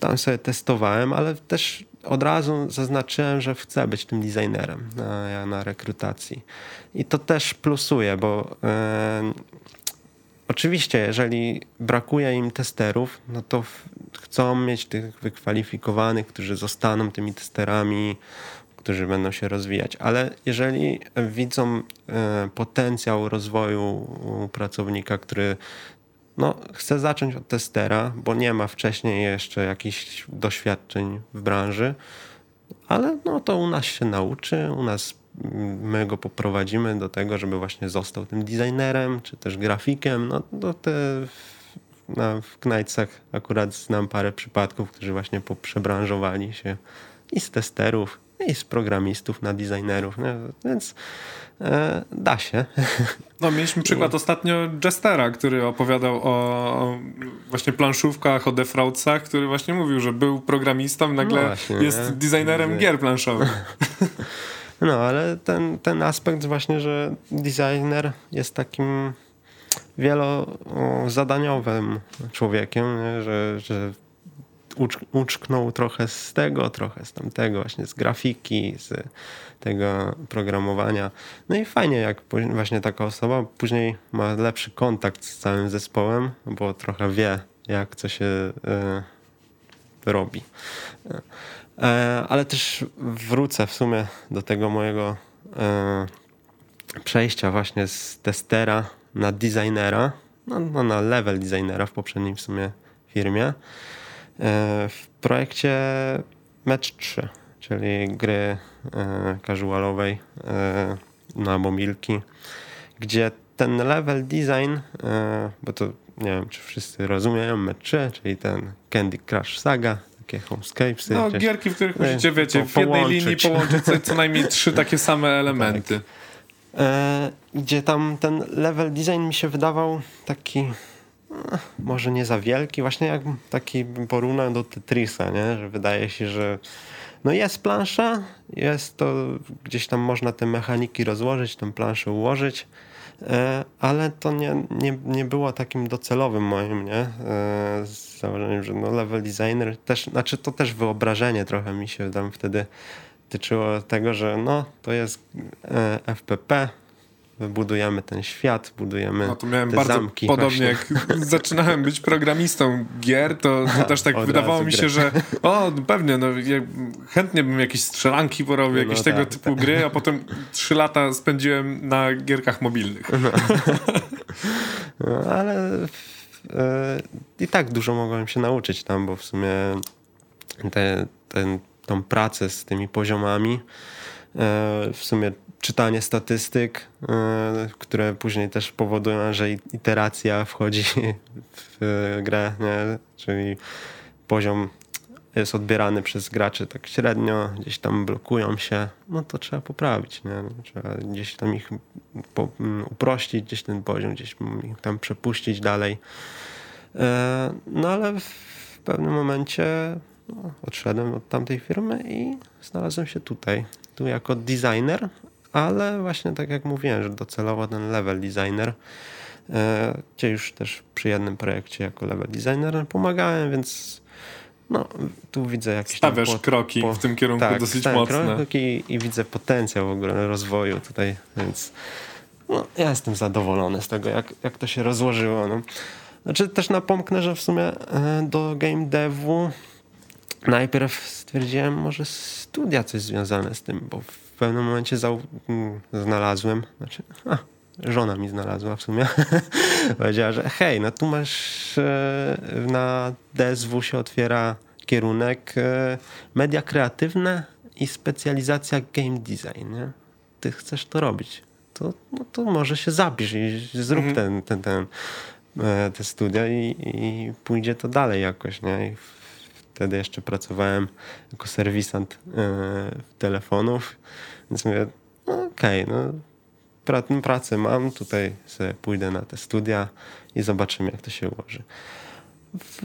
S4: tam sobie testowałem, ale też od razu zaznaczyłem, że chcę być tym designerem na, na rekrutacji. I to też plusuje, bo e, oczywiście, jeżeli brakuje im testerów, no to chcą mieć tych wykwalifikowanych, którzy zostaną tymi testerami, którzy będą się rozwijać. Ale jeżeli widzą e, potencjał rozwoju pracownika, który no, chce zacząć od testera, bo nie ma wcześniej jeszcze jakichś doświadczeń w branży, ale no to u nas się nauczy, u nas mm, my go poprowadzimy do tego, żeby właśnie został tym designerem, czy też grafikiem. No, no te na, w Knightsach akurat znam parę przypadków, którzy właśnie poprzebranżowali się i z testerów, i z programistów na designerów, nie? więc e, da się. <laughs>
S2: No, mieliśmy przykład ostatnio Jestera, który opowiadał o właśnie planszówkach, o defraudsach, który właśnie mówił, że był programistą, nagle
S4: No właśnie,
S2: jest
S4: nie?
S2: designerem
S4: Nie.
S2: gier planszowych. <laughs>
S4: No, ale ten, ten aspekt właśnie, że designer jest takim wielozadaniowym człowiekiem, nie? że, że ucz, uczknął trochę z tego, trochę z tamtego, właśnie z grafiki, z tego programowania. No i fajnie, jak właśnie taka osoba później ma lepszy kontakt z całym zespołem, bo trochę wie, jak co się, e, robi. E, ale też wrócę w sumie do tego mojego e, przejścia właśnie z testera na designera, no, no na level designera w poprzedniej w sumie firmie. E, w projekcie Match 3, czyli gry casualowej na mobilki, gdzie ten level design, bo to nie wiem, czy wszyscy rozumieją, Match 3, czyli ten Candy Crush Saga, takie homescapesy.
S2: No, gierki, w których musicie, wiecie, w jednej linii połączyć co, co najmniej <laughs> trzy takie same elementy. Tak.
S4: E, gdzie tam ten level design mi się wydawał taki e, może nie za wielki, właśnie jak taki porównał do Tetrisa, nie? że wydaje się, że no jest plansza, jest to, gdzieś tam można te mechaniki rozłożyć, tę planszę ułożyć, e, ale to nie, nie, nie było takim docelowym moim, nie? E, z założeniem, że no level designer też, znaczy to też wyobrażenie trochę mi się tam wtedy tyczyło tego, że no to jest e, FPP, budujemy ten świat, budujemy no, to miałem te
S2: bardzo
S4: zamki.
S2: Podobnie właśnie. jak <laughs> zaczynałem być programistą gier, to, to też tak wydawało mi się, grę. że o, no pewnie, no, ja chętnie bym jakieś strzelanki porobił, jakieś no, tego tak, typu tak. gry, a potem trzy lata spędziłem na gierkach mobilnych. No.
S4: no ale e, i tak dużo mogłem się nauczyć tam, bo w sumie te, ten tą pracę z tymi poziomami. E, w sumie czytanie statystyk, e, które później też powodują, że iteracja wchodzi <laughs> w grę, nie? czyli poziom jest odbierany przez graczy tak średnio, gdzieś tam blokują się, no to trzeba poprawić, nie? trzeba gdzieś tam ich mm, uprościć, gdzieś ten poziom, gdzieś ich tam przepuścić dalej. E, no ale w pewnym momencie no, odszedłem od tamtej firmy i znalazłem się tutaj. Tu jako designer, ale właśnie tak jak mówiłem, że docelowo ten level designer, e, gdzie już też przy jednym projekcie jako level designer pomagałem, więc no, tu widzę jakieś...
S2: Stawiasz po, kroki po, w tym kierunku tak, dosyć mocne.
S4: kroki i widzę potencjał w ogóle rozwoju tutaj, więc no, ja jestem zadowolony z tego, jak, jak to się rozłożyło. No. Znaczy też napomknę, że w sumie e, do game devu najpierw stwierdziłem, może studia coś związane z tym, bo w pewnym momencie mm, znalazłem, znaczy, a, żona mi znalazła w sumie, <laughs> powiedziała, że hej, no tu masz e, na DSW się otwiera kierunek e, media kreatywne i specjalizacja game design, nie? Ty chcesz to robić, to, no to może się zapisz i zrób mhm. ten, ten, ten, e, te studia i, i pójdzie to dalej jakoś, nie? I wtedy jeszcze pracowałem jako serwisant yy, telefonów, więc mówię, no okej, okay, no pra, pracę mam, tutaj sobie pójdę na te studia i zobaczymy, jak to się ułoży. W,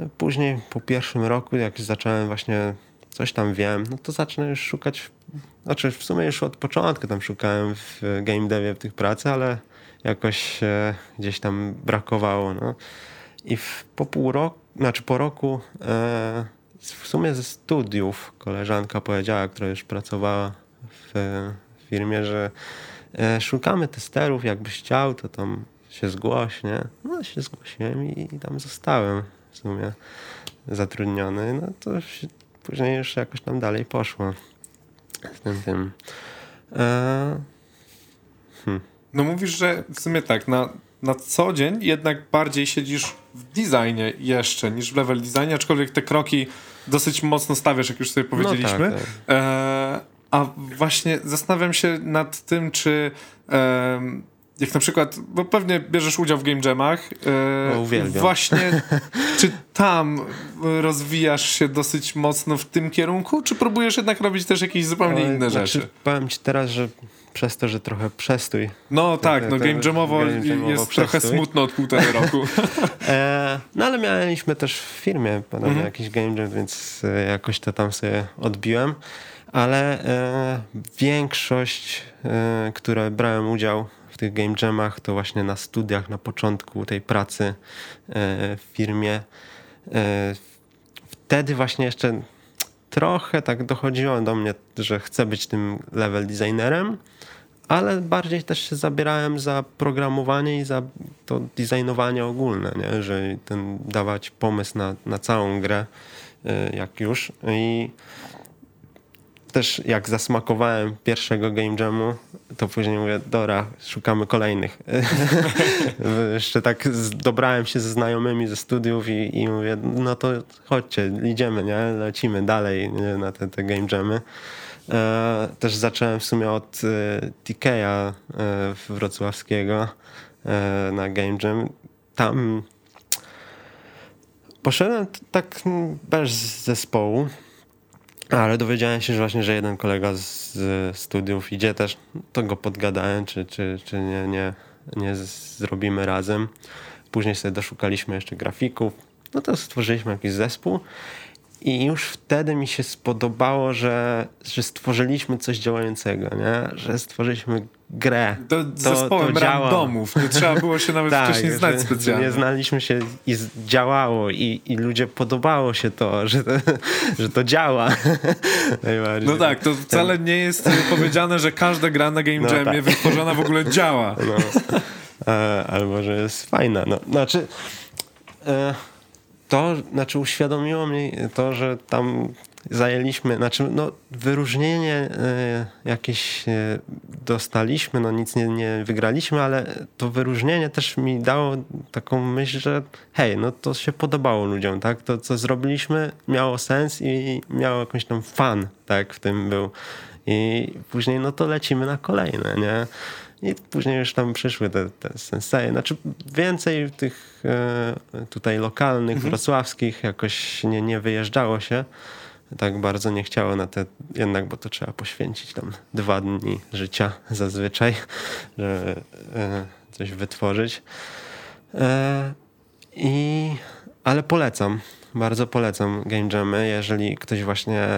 S4: yy, później po pierwszym roku, jak zacząłem właśnie coś tam wiem, no to zacznę już szukać, znaczy w sumie już od początku tam szukałem w game devie tych pracy, ale jakoś e, gdzieś tam brakowało. No. I w, po pół roku, znaczy po roku e, w sumie ze studiów koleżanka powiedziała, która już pracowała w firmie, że e, szukamy testerów, jakbyś chciał, to tam się zgłoś, nie? No się zgłosiłem i, i tam zostałem w sumie zatrudniony. No to się, później już jakoś tam dalej poszło z tym tym. E,
S2: hmm. No mówisz, że w sumie tak, na na co dzień jednak bardziej siedzisz w designie jeszcze niż w level designie, aczkolwiek te kroki dosyć mocno stawiasz, jak już sobie no powiedzieliśmy. No tak, tak. E, a właśnie zastanawiam się nad tym, czy e, jak na przykład, bo pewnie bierzesz udział w game jamach,
S4: e,
S2: no, właśnie <laughs> czy tam rozwijasz się dosyć mocno w tym kierunku, czy próbujesz jednak robić też jakieś zupełnie inne znaczy, rzeczy?
S4: Powiem ci teraz, że przez to, że trochę przestój.
S2: No tak, no game jamowo game jamowo jest przestój. trochę smutno od półtorej <laughs> roku.
S4: e, no ale mieliśmy też w firmie podobnie mhm. jakiś game jam, więc e, jakoś to tam sobie odbiłem. Ale e, większość, e, które brałem udział w tych game jamach, to właśnie na studiach, na początku tej pracy e, w firmie. E, wtedy właśnie jeszcze trochę tak dochodziło do mnie, że chcę być tym level designerem, ale bardziej też się zabierałem za programowanie i za to designowanie ogólne, nie? że ten dawać pomysł na, na całą grę jak już. I też jak zasmakowałem pierwszego game jamu, to później mówię, dobra, szukamy kolejnych. <laughs> Jeszcze tak dobrałem się ze znajomymi ze studiów i, i mówię, no to chodźcie, idziemy, nie? lecimy dalej nie? na te, te game jamy. E, też zacząłem w sumie od e, TK'a e, wrocławskiego na game jam. Tam poszedłem tak bez zespołu. Ale dowiedziałem się, że właśnie, że jeden kolega z studiów idzie też, to go podgadałem, czy, czy, czy nie, nie, nie zrobimy razem. Później sobie doszukaliśmy jeszcze grafików, no to stworzyliśmy jakiś zespół i już wtedy mi się spodobało, że, że stworzyliśmy coś działającego, nie? że stworzyliśmy grę.
S2: To, to zespołem to randomów. Nie trzeba było się nawet <laughs> tak, wcześniej znać specjalnie.
S4: Nie znaliśmy się i działało i, i ludzie podobało się to, <laughs> że to, że to działa. <laughs>
S2: no tak, to wcale nie jest powiedziane, że każda gra na Game no Jamie tak. wytworzona w ogóle działa. No.
S4: E, albo, że jest fajna. No, znaczy... E, to znaczy uświadomiło mi to, że tam zajęliśmy, znaczy no, wyróżnienie y, jakieś y, dostaliśmy, no nic nie, nie wygraliśmy, ale to wyróżnienie też mi dało taką myśl, że hej, no to się podobało ludziom, tak? To co zrobiliśmy miało sens i miało jakąś tam fan, tak, w tym był. I później no to lecimy na kolejne, nie? I później już tam przyszły te, te senseje. Znaczy więcej tych e, tutaj lokalnych, mhm. wrocławskich jakoś nie, nie wyjeżdżało się. Tak bardzo nie chciało na te, jednak, bo to trzeba poświęcić tam dwa dni życia zazwyczaj, żeby e, coś wytworzyć. E, I, ale polecam, bardzo polecam game jamy, jeżeli ktoś właśnie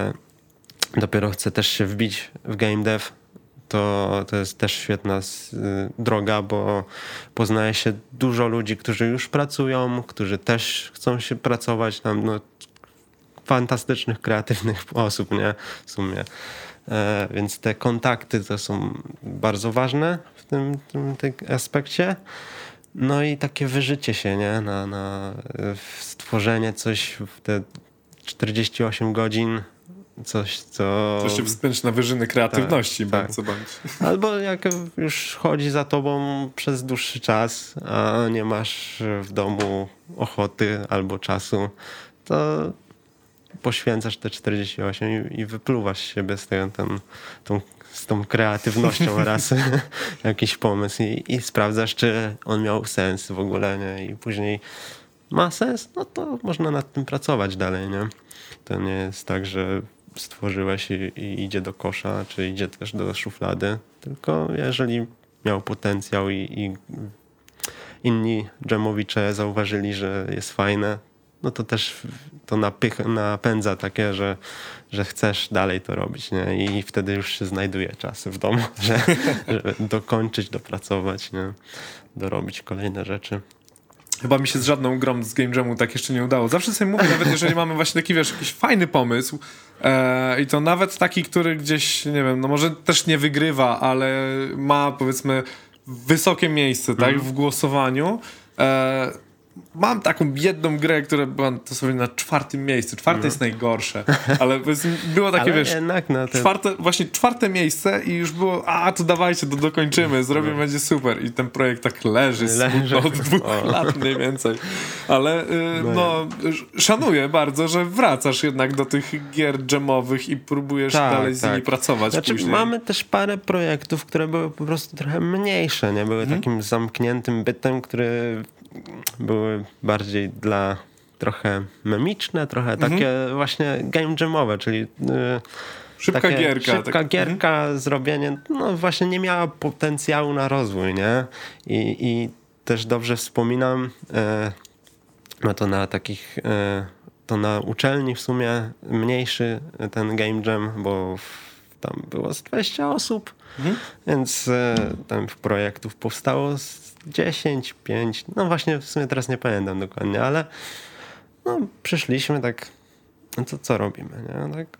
S4: dopiero chce też się wbić w game dev, to, to jest też świetna y, droga, bo poznaje się dużo ludzi, którzy już pracują, którzy też chcą się pracować tam, no, fantastycznych, kreatywnych <laughs> osób, nie? W sumie. E, więc te kontakty to są bardzo ważne w tym, tym, tym aspekcie. No i takie wyżycie się, nie? Na, na stworzenie coś w te 48 godzin coś, co...
S2: Co się wspiąć na wyżyny kreatywności, tak, bądź tak. co bądź.
S4: Albo jak już chodzi za tobą przez dłuższy czas, a nie masz w domu ochoty albo czasu, to poświęcasz te 48 i, i wypluwasz siebie z, ten, ten, tą, z tą kreatywnością <laughs> raz <laughs> jakiś pomysł i, i sprawdzasz, czy on miał sens w ogóle, nie? I później ma sens, no to można nad tym pracować dalej, nie? To nie jest tak, że stworzyłeś i, i, idzie do kosza, czy idzie też do szuflady. Tylko jeżeli miał potencjał i, i inni dżemowicze zauważyli, że jest fajne, no to też to napych, napędza takie, że, że chcesz dalej to robić. Nie? I wtedy już się znajduje czas w domu, <laughs> że, żeby dokończyć, dopracować, nie? dorobić kolejne rzeczy.
S2: Chyba mi się z żadną grą z Game Jamu tak jeszcze nie udało. Zawsze sobie mówię, nawet jeżeli mamy właśnie taki, wiesz, jakiś fajny pomysł e, i to nawet taki, który gdzieś, nie wiem, no może też nie wygrywa, ale ma powiedzmy wysokie miejsce, tak, mm. w głosowaniu, e, mam taką jedną grę, która była to sobie na czwartym miejscu. Czwarte no. jest najgorsze, ale było takie, ale wiesz, jednak na ten... czwarte, właśnie czwarte miejsce i już było, a to dawajcie, to dokończymy, zrobimy, no. będzie super. I ten projekt tak leży, leży. od dwóch o. lat mniej więcej. Ale y, no, no szanuję bardzo, że wracasz jednak do tych gier jamowych i próbujesz tak, dalej z tak. nimi pracować
S4: znaczy,
S2: później.
S4: Mamy też parę projektów, które były po prostu trochę mniejsze, nie? Były hmm. takim zamkniętym bytem, który były bardziej dla trochę memiczne, trochę mhm. takie właśnie game jamowe, czyli yy,
S2: Szybka gierka.
S4: Szybka tak. gierka, mhm. zrobienie, no właśnie nie miała potencjału na rozwój, nie? I, i też dobrze wspominam, e, no to na takich, e, to na uczelni w sumie mniejszy ten game jam, bo tam było z 20 osób, mhm. więc e, tam projektów powstało z 10, 5, no właśnie w sumie teraz nie pamiętam dokładnie, ale no przyszliśmy tak, no to co robimy, nie? Tak,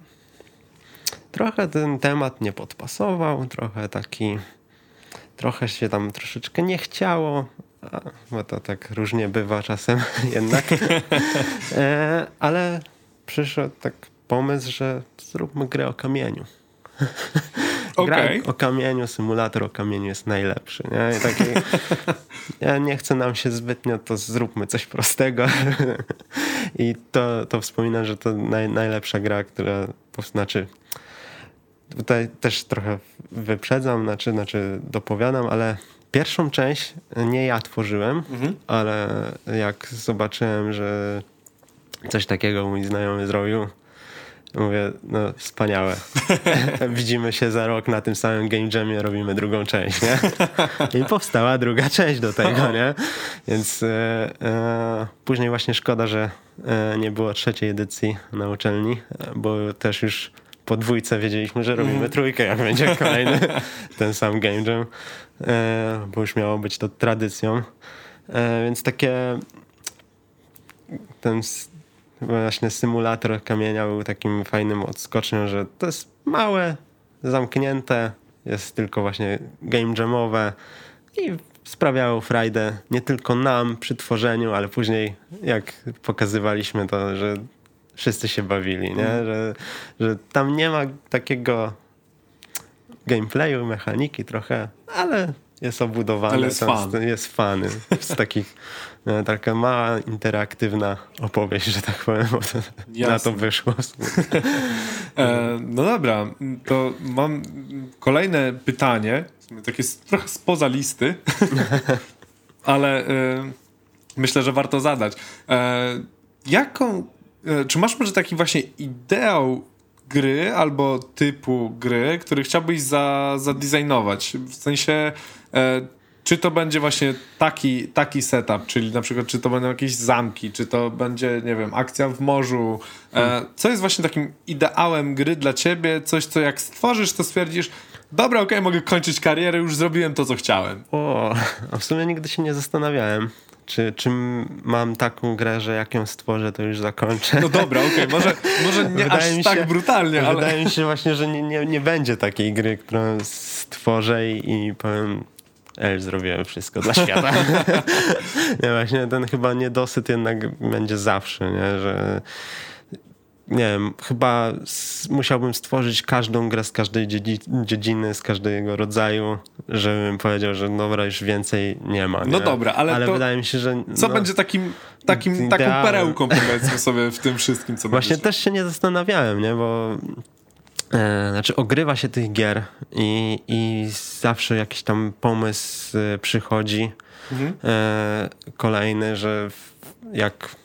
S4: trochę ten temat nie podpasował, trochę taki, trochę się tam troszeczkę nie chciało, bo to tak różnie bywa czasem <laughs> jednak, e, ale przyszedł tak pomysł, że zróbmy grę o kamieniu. <laughs> Gra
S2: Okej.
S4: o kamieniu, symulator o kamieniu jest najlepszy. Nie? Taki, <laughs> ja nie chcę nam się zbytnio, to zróbmy coś prostego. <laughs> I to, to wspominam, że to naj, najlepsza gra, która, znaczy tutaj też trochę wyprzedzam, znaczy, znaczy dopowiadam, ale pierwszą część nie ja tworzyłem, ale jak zobaczyłem, że coś takiego mój znajomy zrobił, mówię, no wspaniałe. <laughs> Widzimy się za rok na tym samym Game Jamie, robimy drugą część, nie? I powstała druga część do tego, nie? Więc e, e, później właśnie szkoda, że e, nie było trzeciej edycji na uczelni, bo też już po dwójce wiedzieliśmy, że robimy trójkę, jak będzie kolejny <laughs> ten sam Game Jam, e, bo już miało być to tradycją. E, więc takie ten właśnie symulator kamienia był takim fajnym odskocznią, że to jest małe, zamknięte, jest tylko właśnie game jamowe i sprawiało frajdę nie tylko nam przy tworzeniu, ale później jak pokazywaliśmy to, że wszyscy się bawili, nie? Że, że tam nie ma takiego gameplayu, mechaniki trochę, ale jest obudowane.
S2: Ale jest fan.
S4: Jest fany. Z takich, <laughs> taka mała, interaktywna opowieść, że tak powiem, bo to, na to wyszło.
S2: E, no dobra, to mam kolejne pytanie, takie trochę spoza listy, <laughs> ale e, myślę, że warto zadać. E, jaką, e, czy masz może taki właśnie ideał gry albo typu gry, który chciałbyś za, zadesignować? W sensie, e, czy to będzie właśnie taki, taki setup, czyli na przykład, czy to będą jakieś zamki, czy to będzie, nie wiem, akcja w morzu. E, co jest właśnie takim ideałem gry dla ciebie? Coś, co jak stworzysz, to stwierdzisz, dobra, okej, mogę kończyć karierę, już zrobiłem to, co chciałem.
S4: O, a w sumie nigdy się nie zastanawiałem, czy, czy mam taką grę, że jak ją stworzę, to już zakończę.
S2: No dobra, okej, <laughs> może, może nie aż tak brutalnie, ale...
S4: Wydaje mi się właśnie, że nie, nie, nie będzie takiej gry, którą stworzę i, i powiem Ej, zrobiłem wszystko dla świata. <laughs> <laughs> nie, właśnie ten chyba niedosyt jednak będzie zawsze, nie, że nie wiem, chyba musiałbym stworzyć każdą grę z każdej dziedzi dziedziny, z każdego rodzaju, żebym powiedział, że dobra, już więcej nie ma.
S2: No
S4: nie?
S2: dobra, ale to
S4: wydaje mi się, że...
S2: Co
S4: no,
S2: będzie takim, takim, taką perełką, powiedzmy <laughs> sobie, w tym wszystkim, co
S4: Właśnie też się nie zastanawiałem, nie, bo znaczy ogrywa się tych gier i, i zawsze jakiś tam pomysł e, przychodzi
S2: Mhm.
S4: e, kolejny, że jak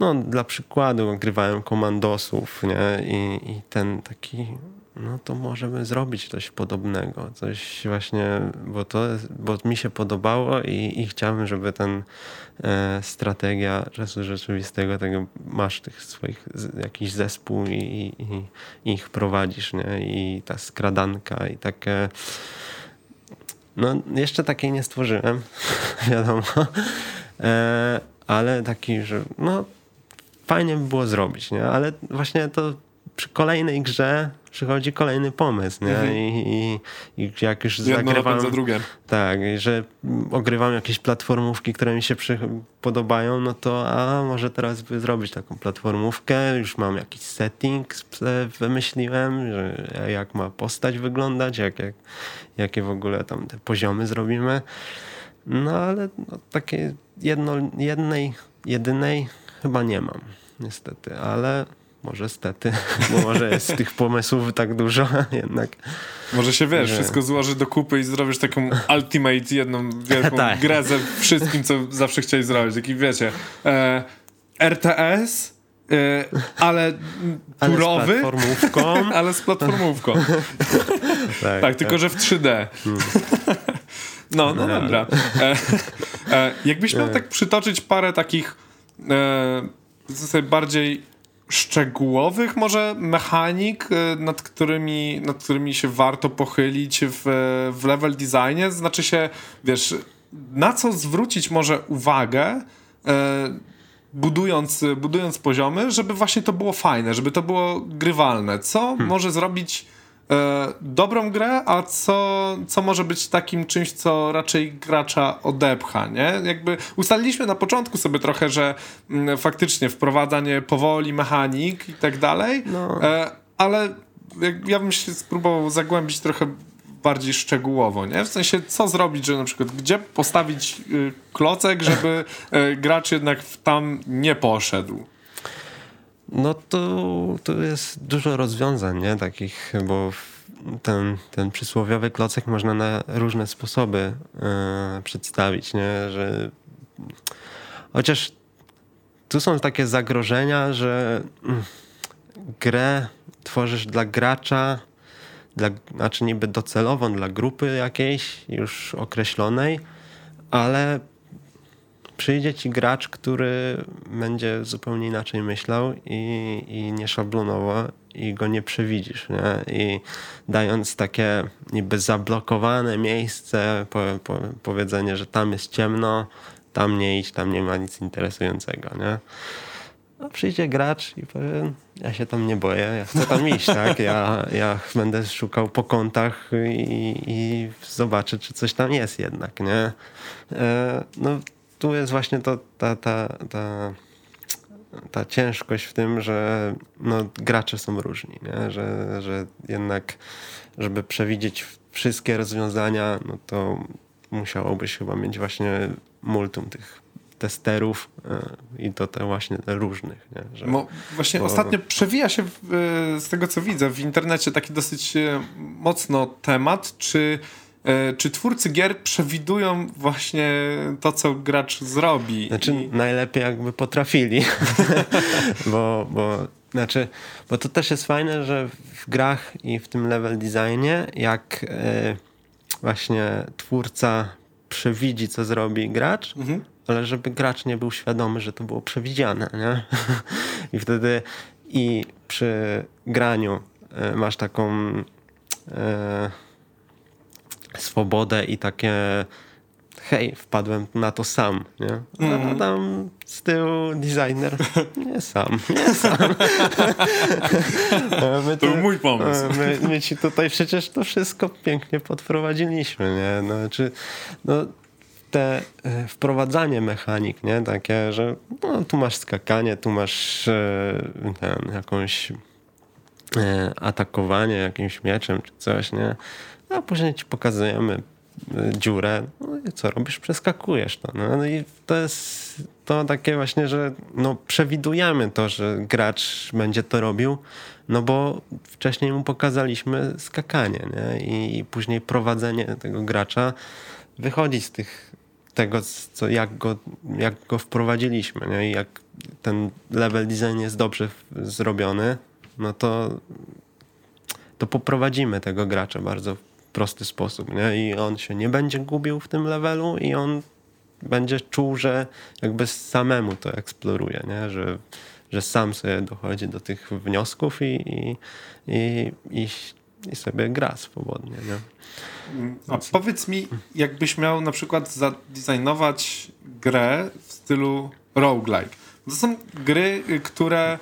S4: no dla przykładu ogrywałem komandosów, nie, i, i ten taki no to możemy zrobić coś podobnego, coś właśnie, bo to, bo mi się podobało i, i chciałbym, żeby ten e, strategia czasu rzeczywistego, tego masz tych swoich, jakiś zespół i, i, i ich prowadzisz, nie? I ta skradanka i takie no jeszcze takiej nie stworzyłem, <laughs> wiadomo, e, ale taki, że no fajnie by było zrobić, nie? Ale właśnie to przy kolejnej grze przychodzi kolejny pomysł, nie?
S2: Mhm.
S4: I, i, I jak już
S2: Jedno
S4: zagrywam...
S2: napędza drugie.
S4: Tak, że ogrywam jakieś platformówki, które mi się przy, podobają, no to a może teraz by zrobić taką platformówkę, już mam jakiś setting wymyśliłem, że jak ma postać wyglądać, jak, jak, jakie w ogóle tam te poziomy zrobimy. No ale no, takie jedno, jednej, jedynej chyba nie mam, niestety, ale może stety, <laughs> bo może jest tych pomysłów tak dużo jednak.
S2: Może się, wiesz,
S4: Że-
S2: wszystko złoży do kupy i zrobisz taką ultimate, jedną wielką <laughs>
S4: Tak.
S2: grę ze wszystkim, co zawsze chciałeś zrobić. Taki, wiecie, e, RTS, e, ale mm,
S4: Ale z
S2: turowy,
S4: platformówką. <laughs>
S2: ale z platformówką.
S4: tak,
S2: Tak, tylko że w 3D. No, no
S4: No,
S2: dobra. E, e, jakbyś miał tak przytoczyć parę takich e, bardziej szczegółowych może mechanik, e, nad którymi, nad którymi się warto pochylić w, w level designie, znaczy się, wiesz, na co zwrócić może uwagę e, budując, budując poziomy, żeby właśnie to było fajne, żeby to było grywalne. Co może zrobić dobrą grę, a co, co może być takim czymś, co raczej gracza odepcha, nie? Jakby ustaliliśmy na początku sobie trochę, że m, mm, faktycznie wprowadzanie powoli mechanik i tak dalej, no. e, ale ja bym się spróbował zagłębić trochę bardziej szczegółowo, nie? W sensie, co zrobić, że na przykład, gdzie postawić y, klocek, żeby y, gracz jednak tam nie poszedł?
S4: No to, to jest dużo rozwiązań, nie? Takich, bo ten, ten przysłowiowy klocek można na różne sposoby y, przedstawić, nie? Że chociaż tu są takie zagrożenia, że mm, grę tworzysz dla gracza, dla, znaczy niby docelową dla grupy jakiejś już określonej, ale przyjdzie ci gracz, który będzie zupełnie inaczej myślał i, i nie szablonowo i go nie przewidzisz. Nie? I dając takie niby zablokowane miejsce, po, po, powiedzenie, że tam jest ciemno, tam nie idź, tam nie ma nic interesującego. Nie? no przyjdzie gracz i powie, ja się tam nie boję, ja chcę tam iść, <laughs> tak? Ja, ja będę szukał po kątach i, i zobaczę, czy coś tam jest jednak, nie? E, no tu jest właśnie to, ta, ta, ta, ta ciężkość w tym, że no, gracze są różni, nie? Że, że jednak, żeby przewidzieć wszystkie rozwiązania, no to musiałobyś chyba mieć właśnie multum tych testerów e, i to te właśnie te różnych. Nie? Że,
S2: Mo, właśnie bo... ostatnio przewija się w, e, z tego co widzę w internecie taki dosyć e, mocno temat, czy czy twórcy gier przewidują właśnie to, co gracz zrobi?
S4: Znaczy, I... najlepiej jakby potrafili. <laughs> bo, bo, znaczy, bo to też jest fajne, że w grach i w tym level designie, jak właśnie twórca przewidzi, co zrobi gracz, mhm ale żeby gracz nie był świadomy, że to było przewidziane, nie? <laughs> I wtedy i przy graniu e, masz taką e, swobodę i takie hej, wpadłem na to sam, nie? A mm. tam z tyłu designer nie sam, nie sam.
S2: my <laughs> to, to był mój pomysł.
S4: My, my, ci tutaj przecież to wszystko pięknie podprowadziliśmy, nie? No, czy, no, te e, wprowadzanie mechanik, nie? Takie, że no, tu masz skakanie, tu masz e, ten, jakąś e, atakowanie jakimś mieczem czy coś, nie? A później ci pokazujemy dziurę, no i co robisz? Przeskakujesz to. No, no i to jest to takie właśnie, że no, przewidujemy to, że gracz będzie to robił, no bo wcześniej mu pokazaliśmy skakanie, nie? I, i później prowadzenie tego gracza wychodzi z tych tego, co, jak, go, jak go wprowadziliśmy. Nie? I jak ten level design jest dobrze zrobiony, no to, to poprowadzimy tego gracza bardzo prosty sposób. Nie? I on się nie będzie gubił w tym levelu i on będzie czuł, że jakby samemu to eksploruje, nie? Że, że sam sobie dochodzi do tych wniosków i, i, i, i, i sobie gra swobodnie. Nie?
S2: A powiedz mi, jakbyś miał na przykład zadesignować grę w stylu roguelike. To są gry, które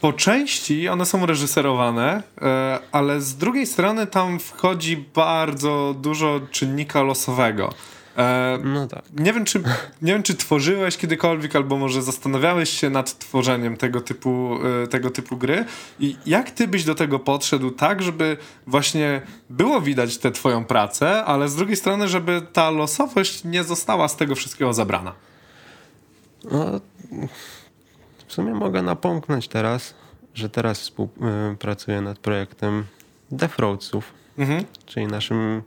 S2: po części one są reżyserowane, e, ale z drugiej strony tam wchodzi bardzo dużo czynnika losowego. E, no tak. Nie wiem, czy, nie wiem, czy tworzyłeś kiedykolwiek, albo może zastanawiałeś się nad tworzeniem tego typu, e, tego typu gry. I jak ty byś do tego podszedł tak, żeby właśnie było widać tę twoją pracę, ale z drugiej strony, żeby ta losowość nie została z tego wszystkiego zabrana?
S4: No, w sumie mogę napomknąć teraz, że teraz współpracuję nad projektem Death Roadsów, mhm. czyli naszym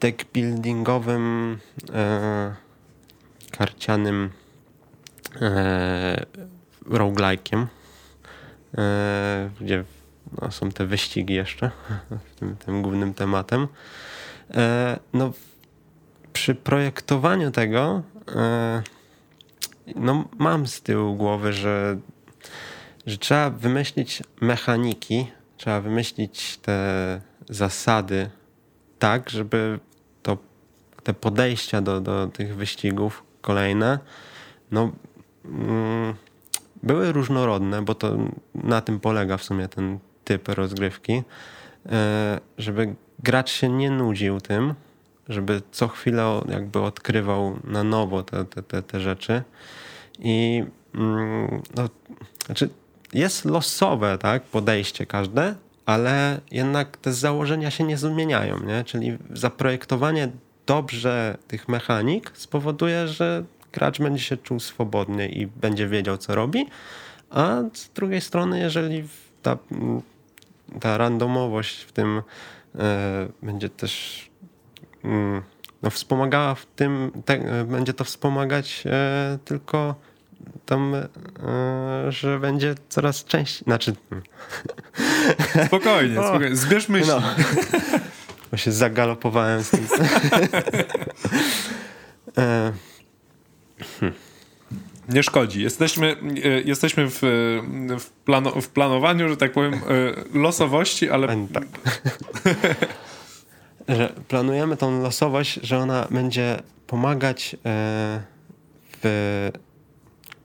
S4: deckbuildingowym, e, karcianym e, roguelike'iem, e, gdzie no, są te wyścigi jeszcze, <laughs> tym, tym głównym tematem. E, no, przy projektowaniu tego e, no, mam z tyłu głowy, że, że trzeba wymyślić mechaniki, trzeba wymyślić te zasady tak, żeby to, te podejścia do, do tych wyścigów kolejne no, mm, były różnorodne, bo to na tym polega w sumie ten typ rozgrywki, e, żeby gracz się nie nudził tym, żeby co chwilę jakby odkrywał na nowo te, te, te, te rzeczy. I mm, no, znaczy jest losowe tak, podejście każde, ale jednak te założenia się nie zmieniają, nie? czyli zaprojektowanie dobrze tych mechanik spowoduje, że gracz będzie się czuł swobodnie i będzie wiedział, co robi, a z drugiej strony, jeżeli ta, ta randomowość w tym e, będzie też no, wspomagała w tym, te, będzie to wspomagać e, tylko tam, e, że będzie coraz częściej, znaczy...
S2: Spokojnie, <laughs> spokojnie. Zbierz myśli. No. <laughs>
S4: Bo się zagalopowałem z tym. <laughs>
S2: e, hmm. Nie szkodzi. Jesteśmy, e, jesteśmy w, w, plano, w planowaniu, że tak powiem, e, losowości, ale.
S4: Tak. Że planujemy tą losowość, że ona będzie pomagać w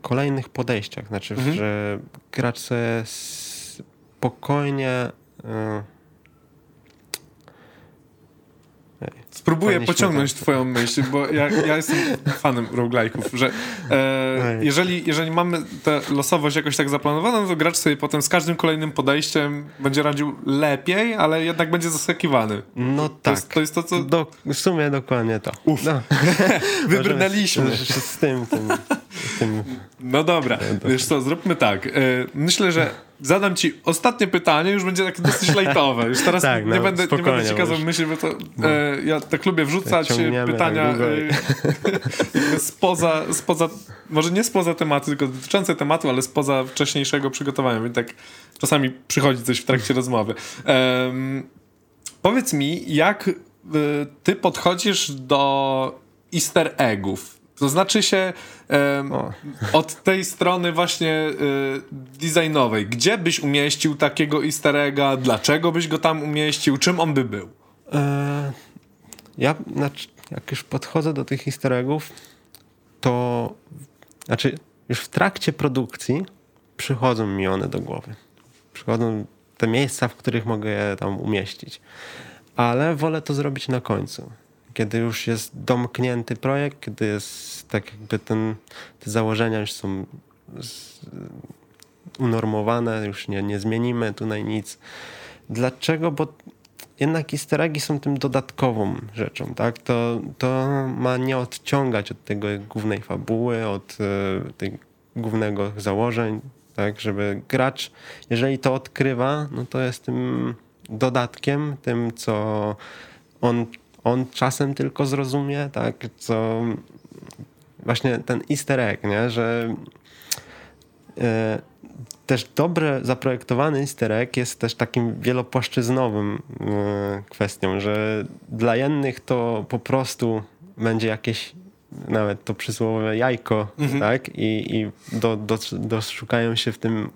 S4: kolejnych podejściach. Znaczy, mhm. że gracz sobie spokojnie.
S2: Spróbuję pociągnąć twoją myśl, bo ja, ja jestem fanem roguelike'ów, że e, jeżeli, jeżeli mamy tę losowość jakoś tak zaplanowaną, to gracz sobie potem z każdym kolejnym podejściem będzie radził lepiej, ale jednak będzie zaskakiwany.
S4: No
S2: to
S4: tak.
S2: Jest, to jest to, co...
S4: Do, w sumie dokładnie to.
S2: Uf. No. <laughs> Wybrnęliśmy.
S4: Z, z, z tym, tym, tym,
S2: No dobra, wiesz co, zróbmy tak. E, myślę, że zadam ci ostatnie pytanie, już będzie takie dosyć lajtowe. Już teraz <laughs> tak, nie, no, będę, nie będę ci kazał myśleć, bo to e, ja tak lubię wrzucać pytania tak e, <laughs> spoza, spoza, może nie spoza tematu, tylko dotyczące tematu, ale spoza wcześniejszego przygotowania, więc tak czasami przychodzi coś w trakcie rozmowy. E, powiedz mi, jak e, ty podchodzisz do easter eggów? To znaczy się od tej strony właśnie y, designowej. Gdzie byś umieścił takiego easter egga? Dlaczego byś go tam umieścił? Czym on by był? E,
S4: ja znaczy, jak już podchodzę do tych easter eggów, to znaczy już w trakcie produkcji przychodzą mi one do głowy. Przychodzą te miejsca, w których mogę je tam umieścić. Ale wolę to zrobić na końcu kiedy już jest domknięty projekt, kiedy jest tak jakby ten, te założenia już są unormowane, już nie, nie zmienimy tutaj nic. Dlaczego? Bo jednak easter eggi są tym dodatkową rzeczą, tak? To, to ma nie odciągać od tego głównej fabuły, od y, tych głównego założeń, tak? Żeby gracz, jeżeli to odkrywa, no to jest tym dodatkiem, tym co on on czasem tylko zrozumie, tak, co właśnie ten easter egg, nie, że e, też dobrze zaprojektowany easter egg jest też takim wielopłaszczyznowym e, kwestią, że dla jednych to po prostu będzie jakieś nawet to przysłowowe jajko, mhm. tak? I, i do, do, doszukają się w tym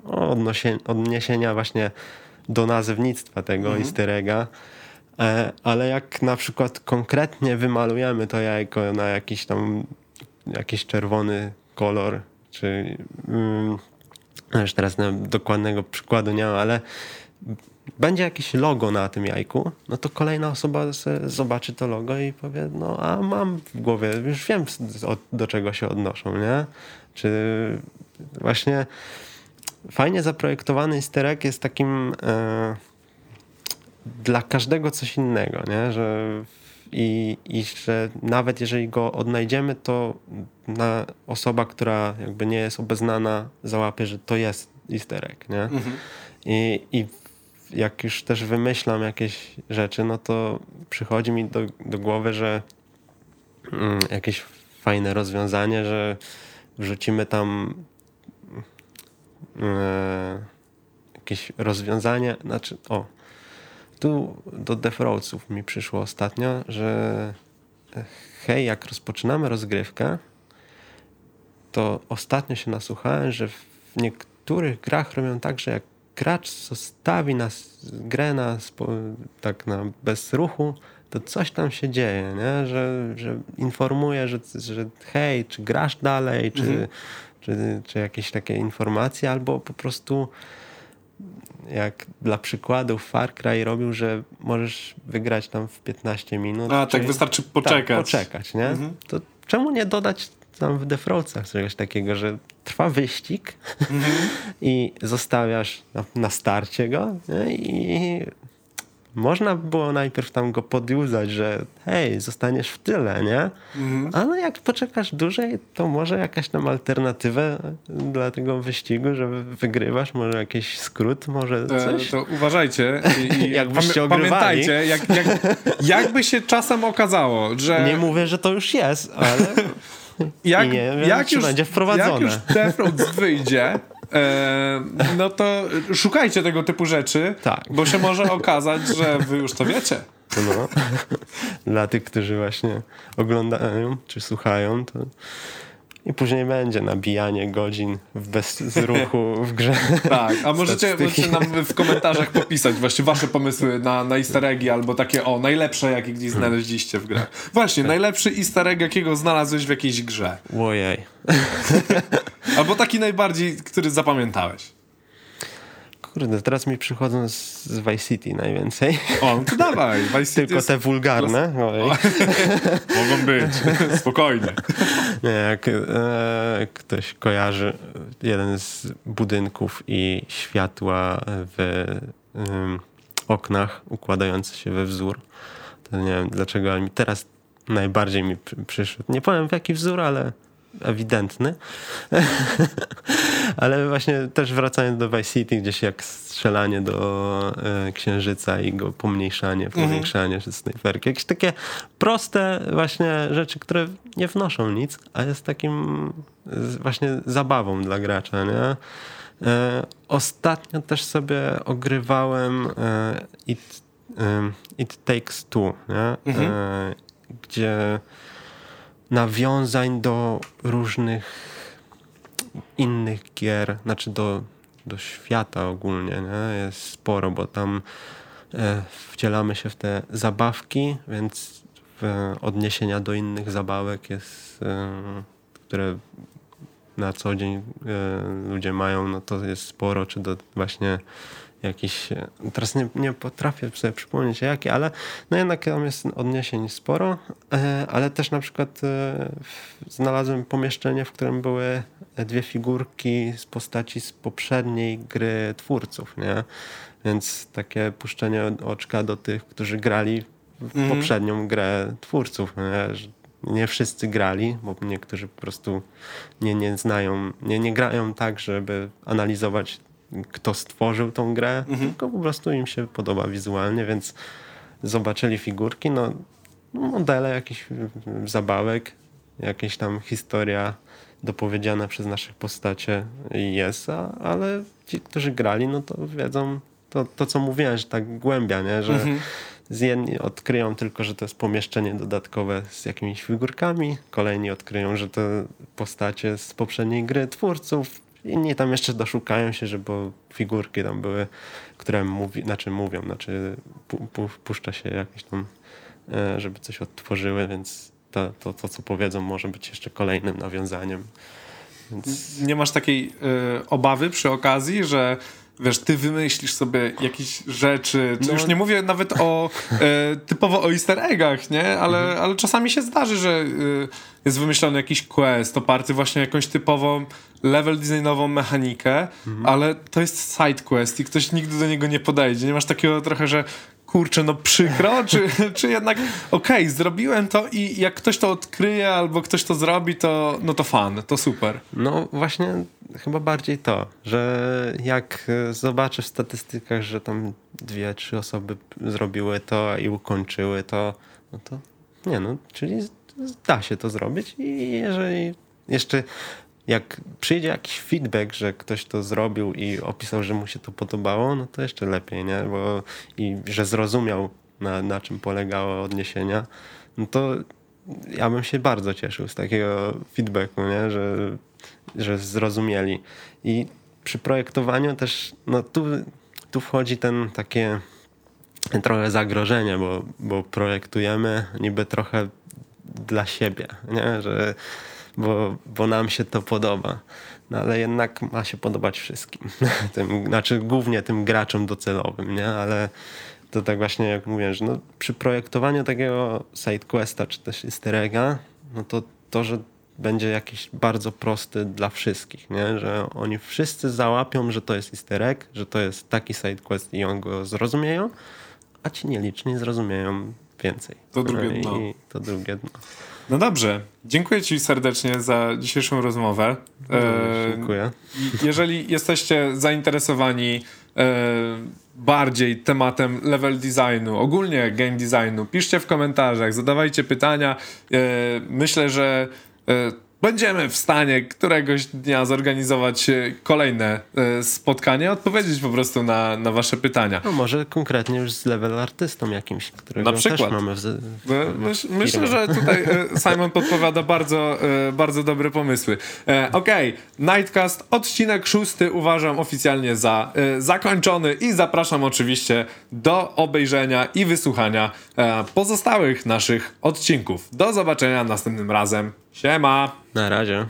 S4: odniesienia właśnie do nazewnictwa tego mhm. easter egga. E, ale jak na przykład konkretnie wymalujemy to jajko na jakiś tam jakiś czerwony kolor, czy um, już teraz dokładnego przykładu nie mam, ale będzie jakieś logo na tym jajku, no to kolejna osoba zobaczy to logo i powie, no a mam w głowie, już wiem do czego się odnoszą, nie? Czy właśnie fajnie zaprojektowany easter egg jest takim e, dla każdego coś innego, nie? Że i, I że nawet jeżeli go odnajdziemy, to na osoba, która jakby nie jest obeznana, załapie, że to jest easter egg, nie? Mhm. I, I jak już też wymyślam jakieś rzeczy, no to przychodzi mi do, do głowy, że mm, jakieś fajne rozwiązanie, że wrzucimy tam e, jakieś rozwiązanie, znaczy, o, tu do Defroadsów mi przyszło ostatnio, że hej, jak rozpoczynamy rozgrywkę, to ostatnio się nasłuchałem, że w niektórych grach robią tak, że jak gracz zostawi nas grę na, tak na bez ruchu, to coś tam się dzieje, nie? Że, że informuje, że, że hej, czy grasz dalej, czy, mhm. czy, czy jakieś takie informacje, albo po prostu jak dla przykładu Far Cry robił, że możesz wygrać tam w 15 minut.
S2: A, tak wystarczy poczekać.
S4: Tak, poczekać, nie? To czemu nie dodać tam w Defraudsach czegoś takiego, że trwa wyścig <laughs> i zostawiasz na, na starcie go nie? i można było najpierw tam go podjudzać, że hej, zostaniesz w tyle, nie? Ale jak poczekasz dłużej, to może jakaś tam alternatywę dla tego wyścigu, że wygrywasz, może jakiś skrót, może
S2: E,
S4: coś.
S2: To uważajcie i, i <laughs>
S4: Jakbyście
S2: pamię-
S4: ogrywali.
S2: pamiętajcie, jak, jak, <laughs> jakby się czasem okazało, że
S4: Nie mówię, że to już jest, ale <laughs>
S2: jak,
S4: nie wiem,
S2: jak już,
S4: będzie wprowadzone.
S2: Jak już Defrauds wyjdzie, e, no to szukajcie tego typu rzeczy,
S4: Tak.
S2: bo się może okazać, że wy już to wiecie.
S4: no, dla tych, którzy właśnie oglądają czy słuchają, to i później będzie nabijanie godzin w bezruchu w grze. <laughs>
S2: Tak, a możecie, możecie nam w komentarzach popisać właśnie wasze pomysły na, na easter eggi albo takie o, najlepsze jakie gdzieś znaleźliście w grach. Właśnie, najlepszy easter egg jakiego znalazłeś w jakiejś grze.
S4: Ojej. <laughs>
S2: Albo taki najbardziej, który zapamiętałeś.
S4: Kurde, teraz mi przychodzą z, z Vice City najwięcej.
S2: O, no to <laughs> dawaj, Vice City
S4: Tylko
S2: jest...
S4: te wulgarne. Ojej. <laughs>
S2: Mogą być, <laughs> spokojnie.
S4: Nie, jak e, ktoś kojarzy jeden z budynków i światła w em, oknach układające się we wzór, to nie wiem dlaczego, ale mi teraz najbardziej mi przy- przyszedł. Nie powiem w jaki wzór, ale ewidentny. <laughs> ale właśnie też wracając do Vice City, gdzieś jak strzelanie do e, księżyca i go pomniejszanie, powiększanie mhm. snajperki. Jakieś takie proste właśnie rzeczy, które nie wnoszą nic, a jest takim właśnie zabawą dla gracza, nie? E, ostatnio też sobie ogrywałem e, It, It Takes Two, nie? E, gdzie nawiązań do różnych innych gier, znaczy do, do świata ogólnie, nie? jest sporo, bo tam e, wcielamy się w te zabawki, więc w odniesienia do innych zabawek jest, e, które na co dzień e, ludzie mają, no to jest sporo, czy do właśnie jakiś, e, teraz nie, nie potrafię sobie przypomnieć jakie, ale no jednak tam jest odniesień sporo, e, ale też na przykład e, znalazłem pomieszczenie, w którym były dwie figurki z postaci z poprzedniej gry twórców, nie? Więc takie puszczenie oczka do tych, którzy grali w poprzednią grę twórców, nie? Nie wszyscy grali, bo niektórzy po prostu nie, nie znają, nie, nie grają tak, żeby analizować, kto stworzył tą grę, tylko po prostu im się podoba wizualnie, więc zobaczyli figurki, no modele jakichś zabawek, jakaś tam historia dopowiedziana przez naszych postacie jest, a, ale ci, którzy grali, no to wiedzą to, to co mówiłem, że tak głębia, nie? że z jedni odkryją tylko, że to jest pomieszczenie dodatkowe z jakimiś figurkami, kolejni odkryją, że to postacie z poprzedniej gry twórców, inni tam jeszcze doszukają się, że bo figurki tam były, które mówi, znaczy mówią, znaczy pu, pu, puszcza się jakieś tam, e, żeby coś odtworzyły, więc to, to, to, co powiedzą, może być jeszcze kolejnym nawiązaniem. Więc
S2: Nie masz takiej e, obawy przy okazji, że wiesz, ty wymyślisz sobie jakieś rzeczy, czy
S4: No.
S2: już nie mówię nawet o e, typowo o easter eggach, nie? Ale,
S4: Mhm.
S2: ale czasami się zdarzy, że e, jest wymyślony jakiś quest oparty właśnie o jakąś typową level designową mechanikę,
S4: Mhm.
S2: ale to jest side quest i ktoś nigdy do niego nie podejdzie. Nie masz takiego trochę, że kurczę, no przykro, czy, czy jednak okej, zrobiłem to i jak ktoś to odkryje albo ktoś to zrobi, to no to fan, to super.
S4: No właśnie chyba bardziej to, że jak e, zobaczę w statystykach, że tam dwie, trzy osoby zrobiły to i ukończyły to, no to nie no, czyli da się to zrobić i jeżeli jeszcze jak przyjdzie jakiś feedback, że ktoś to zrobił i opisał, że mu się to podobało, no to jeszcze lepiej, nie? Bo i że zrozumiał na, na czym polegało odniesienia, no to ja bym się bardzo cieszył z takiego feedbacku, nie? Że, że zrozumieli. I przy projektowaniu też, no tu, tu wchodzi ten takie trochę zagrożenie, bo, bo projektujemy niby trochę dla siebie, nie? Że, bo, bo nam się to podoba. No ale jednak ma się podobać wszystkim. <laughs> tym, znaczy głównie tym graczom docelowym, nie? Ale to tak właśnie jak mówię, że no, przy projektowaniu takiego sidequesta czy też easter egga, no to to, że będzie jakiś bardzo prosty dla wszystkich, nie? że oni wszyscy załapią, że to jest easter egg, że to jest taki sidequest i on go zrozumieją, a ci nieliczni zrozumieją więcej.
S2: To drugie dno.
S4: I to drugie dno.
S2: No dobrze. Dziękuję Ci serdecznie za dzisiejszą rozmowę.
S4: No, dziękuję. E,
S2: jeżeli jesteście zainteresowani e, bardziej tematem level designu, ogólnie game designu, piszcie w komentarzach, zadawajcie pytania. E, myślę, że będziemy w stanie któregoś dnia zorganizować e, kolejne e, spotkanie, odpowiedzieć po prostu na, na wasze pytania.
S4: No może konkretnie już z level artystą jakimś, którego na przykład. też mamy w, w,
S2: w Myś, Myślę, że tutaj e, Simon podpowiada bardzo, bardzo dobre pomysły. Okej, okay. Nightcast, odcinek szósty uważam oficjalnie za zakończony i zapraszam oczywiście do obejrzenia i wysłuchania pozostałych naszych odcinków. Do zobaczenia następnym razem. Siema.
S4: Na razie.